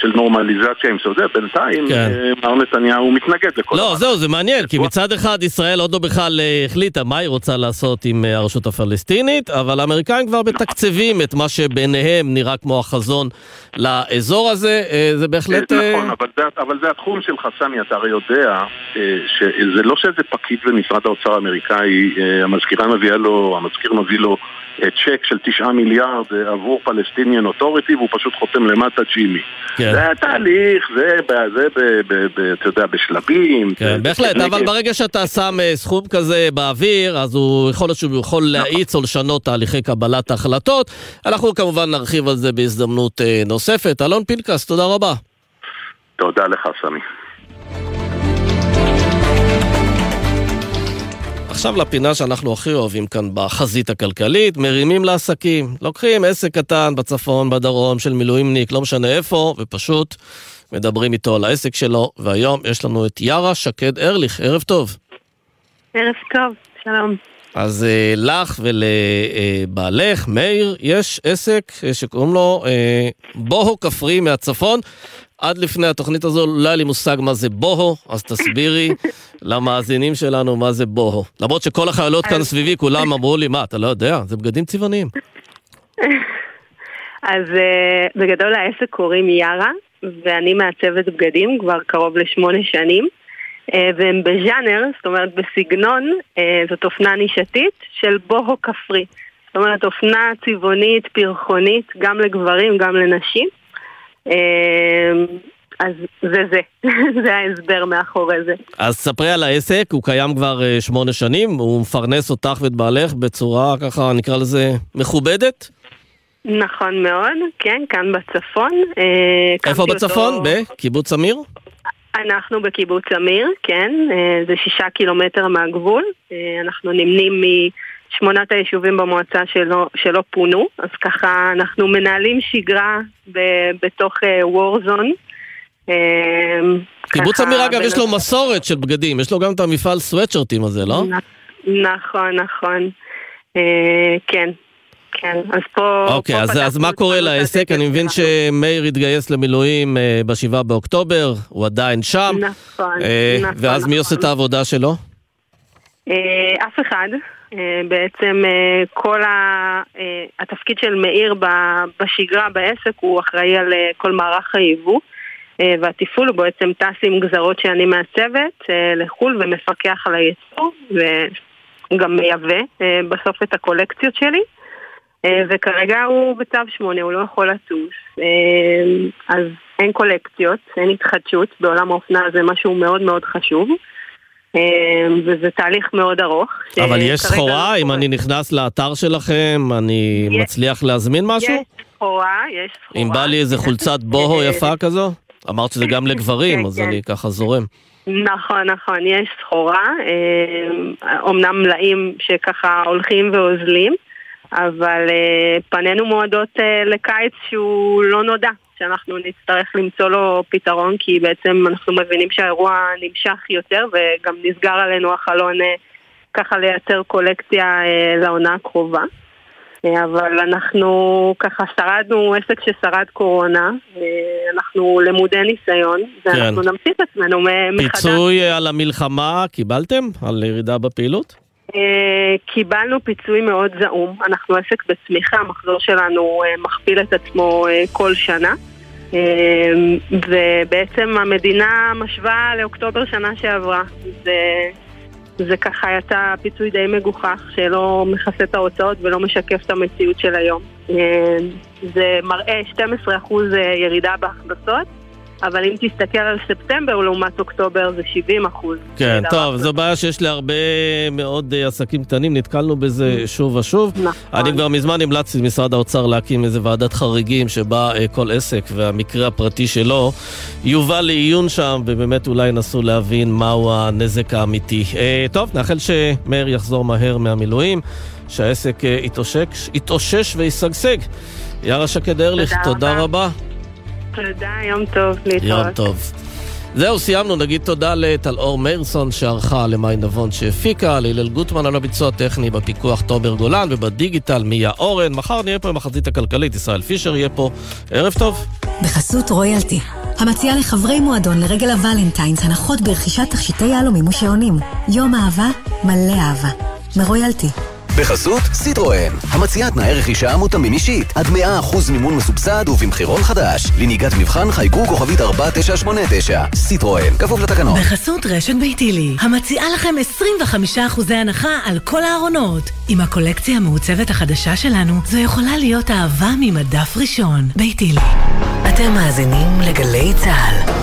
של נורמליזציה עם סודי, בינתיים כן. אה, מר נתניהו מתנגד לכל לא, זהו, זה מעניין, כי מצד אחד ישראל עוד לא בכלל אה, החליטה מה היא רוצה לעשות עם אה, הרשות הפלסטינית, אבל האמריקאים כבר מתקצבים את מה שביניהם נראה כמו החזון לאזור הזה, זה בהחלט... נכון, אבל זה, אבל זה התחום שלך, סמי, אתה הרי יודע שזה לא שאיזה פקיד במשרד האוצר האמריקאי, המזכירה מביאה לו, המזכיר מביא לו צ'ק של תשעה מיליארד אה, עבור Palestinian Authority והוא פשוט חותם למטה ג'ימי. כן. זה תהליך, זה, ב- זה ב, ב, ב, אתה יודע, בשלבים. כן, זה- בהחלט, זה- אבל ברגע שאתה שם אה, סכום כזה באוויר, אז הוא יכול להיות שהוא יכול להאיץ או לשנות תהליכי קבלת ההחלטות. אנחנו כמובן נרחיב על זה בהזדמנות אה, נוספת. אלון פנקס, תודה רבה. תודה לך, סמי. עכשיו לפינה שאנחנו הכי אוהבים כאן בחזית הכלכלית, מרימים לעסקים. לוקחים עסק קטן בצפון, בדרום, של מילואימניק, לא משנה איפה, ופשוט מדברים איתו על העסק שלו, והיום יש לנו את יארה שקד ארליך, ערב טוב. ערב טוב, שלום. אז אה, לך ולבעלך, מאיר, יש עסק אה, שקוראים לו אה, בוהו כפרי מהצפון. עד לפני התוכנית הזו לא היה לי מושג מה זה בוהו, אז תסבירי למאזינים שלנו מה זה בוהו. למרות שכל החיילות כאן סביבי, כולם אמרו לי, מה, אתה לא יודע? זה בגדים צבעוניים. אז uh, בגדול העסק קוראים יארה, ואני מעצבת בגדים כבר קרוב לשמונה שנים, uh, והם בז'אנר, זאת אומרת בסגנון, uh, זאת אופנה נישתית של בוהו כפרי. זאת אומרת אופנה צבעונית, פרחונית, גם לגברים, גם לנשים. Uh, אז זה זה, זה ההסבר מאחורי זה. אז ספרי על העסק, הוא קיים כבר אה, שמונה שנים, הוא מפרנס אותך ואת בעלך בצורה, ככה נקרא לזה, מכובדת? נכון מאוד, כן, כאן בצפון. אה, איפה בצפון? אותו- בקיבוץ אמיר? אנחנו בקיבוץ אמיר, כן, אה, זה שישה קילומטר מהגבול. אנחנו נמנים משמונת היישובים במועצה שלא, שלא פונו, אז ככה אנחנו מנהלים שגרה ב- בתוך אה, וורזון. קיבוץ אמיר, אגב, יש לו מסורת של בגדים, יש לו גם את המפעל סוואטשרטים הזה, לא? נכון, נכון. אה, כן, כן, אז פה... אוקיי, פה אז, אז מה קורה לעסק? אני מבין שמאיר התגייס למילואים אה, ב-7 באוקטובר, הוא עדיין שם. נכון, אה, נכון, ואז מי עושה את העבודה שלו? אה, אף אחד. אה, בעצם אה, כל ה... אה, התפקיד של מאיר בשגרה בעסק הוא אחראי על כל מערך היבוא והתפעול הוא בעצם טס עם גזרות שאני מעצבת לחו"ל ומפקח על הייצור וגם מייבא בסוף את הקולקציות שלי וכרגע הוא בצו 8, הוא לא יכול לטוס. אז אין קולקציות, אין התחדשות בעולם האופנה זה משהו מאוד מאוד חשוב וזה תהליך מאוד ארוך. אבל שכרגע יש סחורה, אם אני נכנס לאתר שלכם, אני יש- מצליח להזמין משהו? יש סחורה, יש סחורה. אם בא לי איזה חולצת בוהו יפה כזו? אמרת שזה גם לגברים, אז כן. אני ככה זורם. נכון, נכון, יש סחורה, אה, אומנם מלאים שככה הולכים ואוזלים, אבל אה, פנינו מועדות אה, לקיץ שהוא לא נודע, שאנחנו נצטרך למצוא לו פתרון, כי בעצם אנחנו מבינים שהאירוע נמשך יותר וגם נסגר עלינו החלון אה, ככה לייצר קולקציה אה, לעונה הקרובה. אה, אבל אנחנו ככה שרדנו עסק ששרד קורונה, אה, אנחנו למודי ניסיון, ואנחנו נמציא את עצמנו מחדש. פיצוי על המלחמה קיבלתם? על ירידה בפעילות? אה, קיבלנו פיצוי מאוד זעום, אנחנו עסק בצמיחה, המחזור שלנו אה, מכפיל את עצמו אה, כל שנה. ובעצם המדינה משווה לאוקטובר שנה שעברה. זה, זה ככה יצא פיצוי די מגוחך, שלא מכסה את ההוצאות ולא משקף את המציאות של היום. זה מראה 12% ירידה בהכנסות, אבל אם תסתכל על ספטמבר לעומת אוקטובר זה 70%. כן, טוב, זו בעיה שיש להרבה מאוד אה, עסקים קטנים, נתקלנו בזה שוב ושוב. אני כבר מזמן המלצתי למשרד האוצר להקים איזה ועדת חריגים שבה אה, כל עסק והמקרה הפרטי שלו יובא לעיון שם, ובאמת אולי ינסו להבין מהו הנזק האמיתי. אה, טוב, נאחל שמאיר יחזור מהר מהמילואים, שהעסק יתאושש, יתאושש וישגשג. יארה שקד ארליך, תודה תודה רבה. תודה, יום טוב, להתראות. יום טוב. זהו, סיימנו. נגיד תודה לטלאור מאירסון שערכה, למאי נבון שהפיקה, להלל גוטמן על הביצוע הטכני, בפיקוח תומר גולן ובדיגיטל מיה אורן. מחר נהיה פה עם החזית הכלכלית, ישראל פישר יהיה פה. ערב טוב. בחסות רויאלטי. המציעה לחברי מועדון לרגל הוולנטיינס הנחות ברכישת תכשיטי יהלומים ושעונים. יום אהבה מלא אהבה. מרויאלטי. בחסות סיטרואן, המציעה תנאי רכישה מותאמים אישית, עד 100% מימון מסובסד ובמחירון חדש. לנהיגת מבחן חייגו כוכבית 4989. סיטרואן, כפוף לתקנון. בחסות רשת ביתילי, המציעה לכם 25% הנחה על כל הארונות. עם הקולקציה המעוצבת החדשה שלנו, זו יכולה להיות אהבה ממדף ראשון. ביתילי. אתם מאזינים לגלי צה"ל.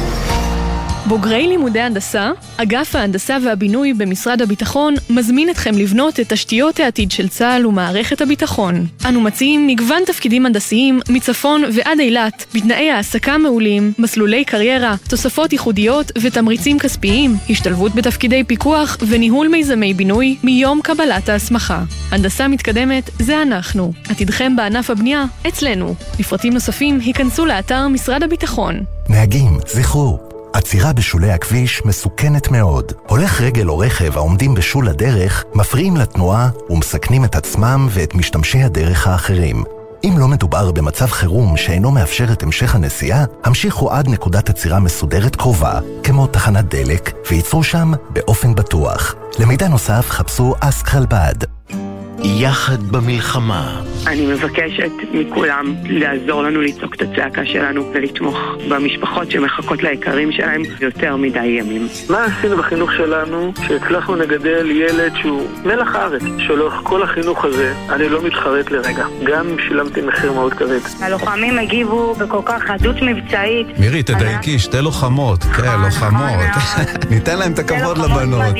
בוגרי לימודי הנדסה, אגף ההנדסה והבינוי במשרד הביטחון מזמין אתכם לבנות את תשתיות העתיד של צה"ל ומערכת הביטחון. אנו מציעים מגוון תפקידים הנדסיים מצפון ועד אילת, בתנאי העסקה מעולים, מסלולי קריירה, תוספות ייחודיות ותמריצים כספיים, השתלבות בתפקידי פיקוח וניהול מיזמי בינוי מיום קבלת ההסמכה. הנדסה מתקדמת זה אנחנו. עתידכם בענף הבנייה, אצלנו. לפרטים נוספים, היכנסו לאתר משרד הביטחון. נהגים, זכרו, עצירה בשולי הכביש מסוכנת מאוד. הולך רגל או רכב העומדים בשול הדרך מפריעים לתנועה ומסכנים את עצמם ואת משתמשי הדרך האחרים. אם לא מדובר במצב חירום שאינו מאפשר את המשך הנסיעה, המשיכו עד נקודת עצירה מסודרת קרובה, כמו תחנת דלק, וייצרו שם באופן בטוח. למידע נוסף חפשו אסק חלבד. יחד במלחמה. אני מבקשת מכולם לעזור לנו לצעוק את הצעקה שלנו ולתמוך במשפחות שמחכות ליקרים שלהם יותר מדי ימים. מה עשינו בחינוך שלנו שהצלחנו לגדל ילד שהוא מלח הארץ, שלאורך כל החינוך הזה אני לא מתחרט לרגע, גם אם שילמתי מחיר מאוד כבד. הלוחמים הגיבו בכל כך חדות מבצעית. מירי, תדייקי, שתי לוחמות. כן, לוחמות. ניתן להם את הכבוד לבנות.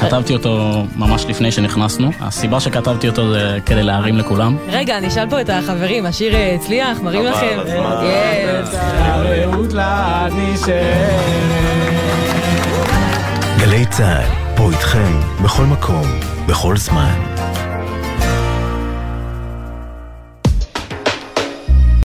כתבתי אותו ממש לפני שנכנסנו. הסיבה שכתבתי אותו זה כדי להרים לכולם. רגע, אני אשאל פה את החברים, השיר הצליח? מראים לכם? גלי צה"ל, פה איתכם, בכל מקום, בכל זמן.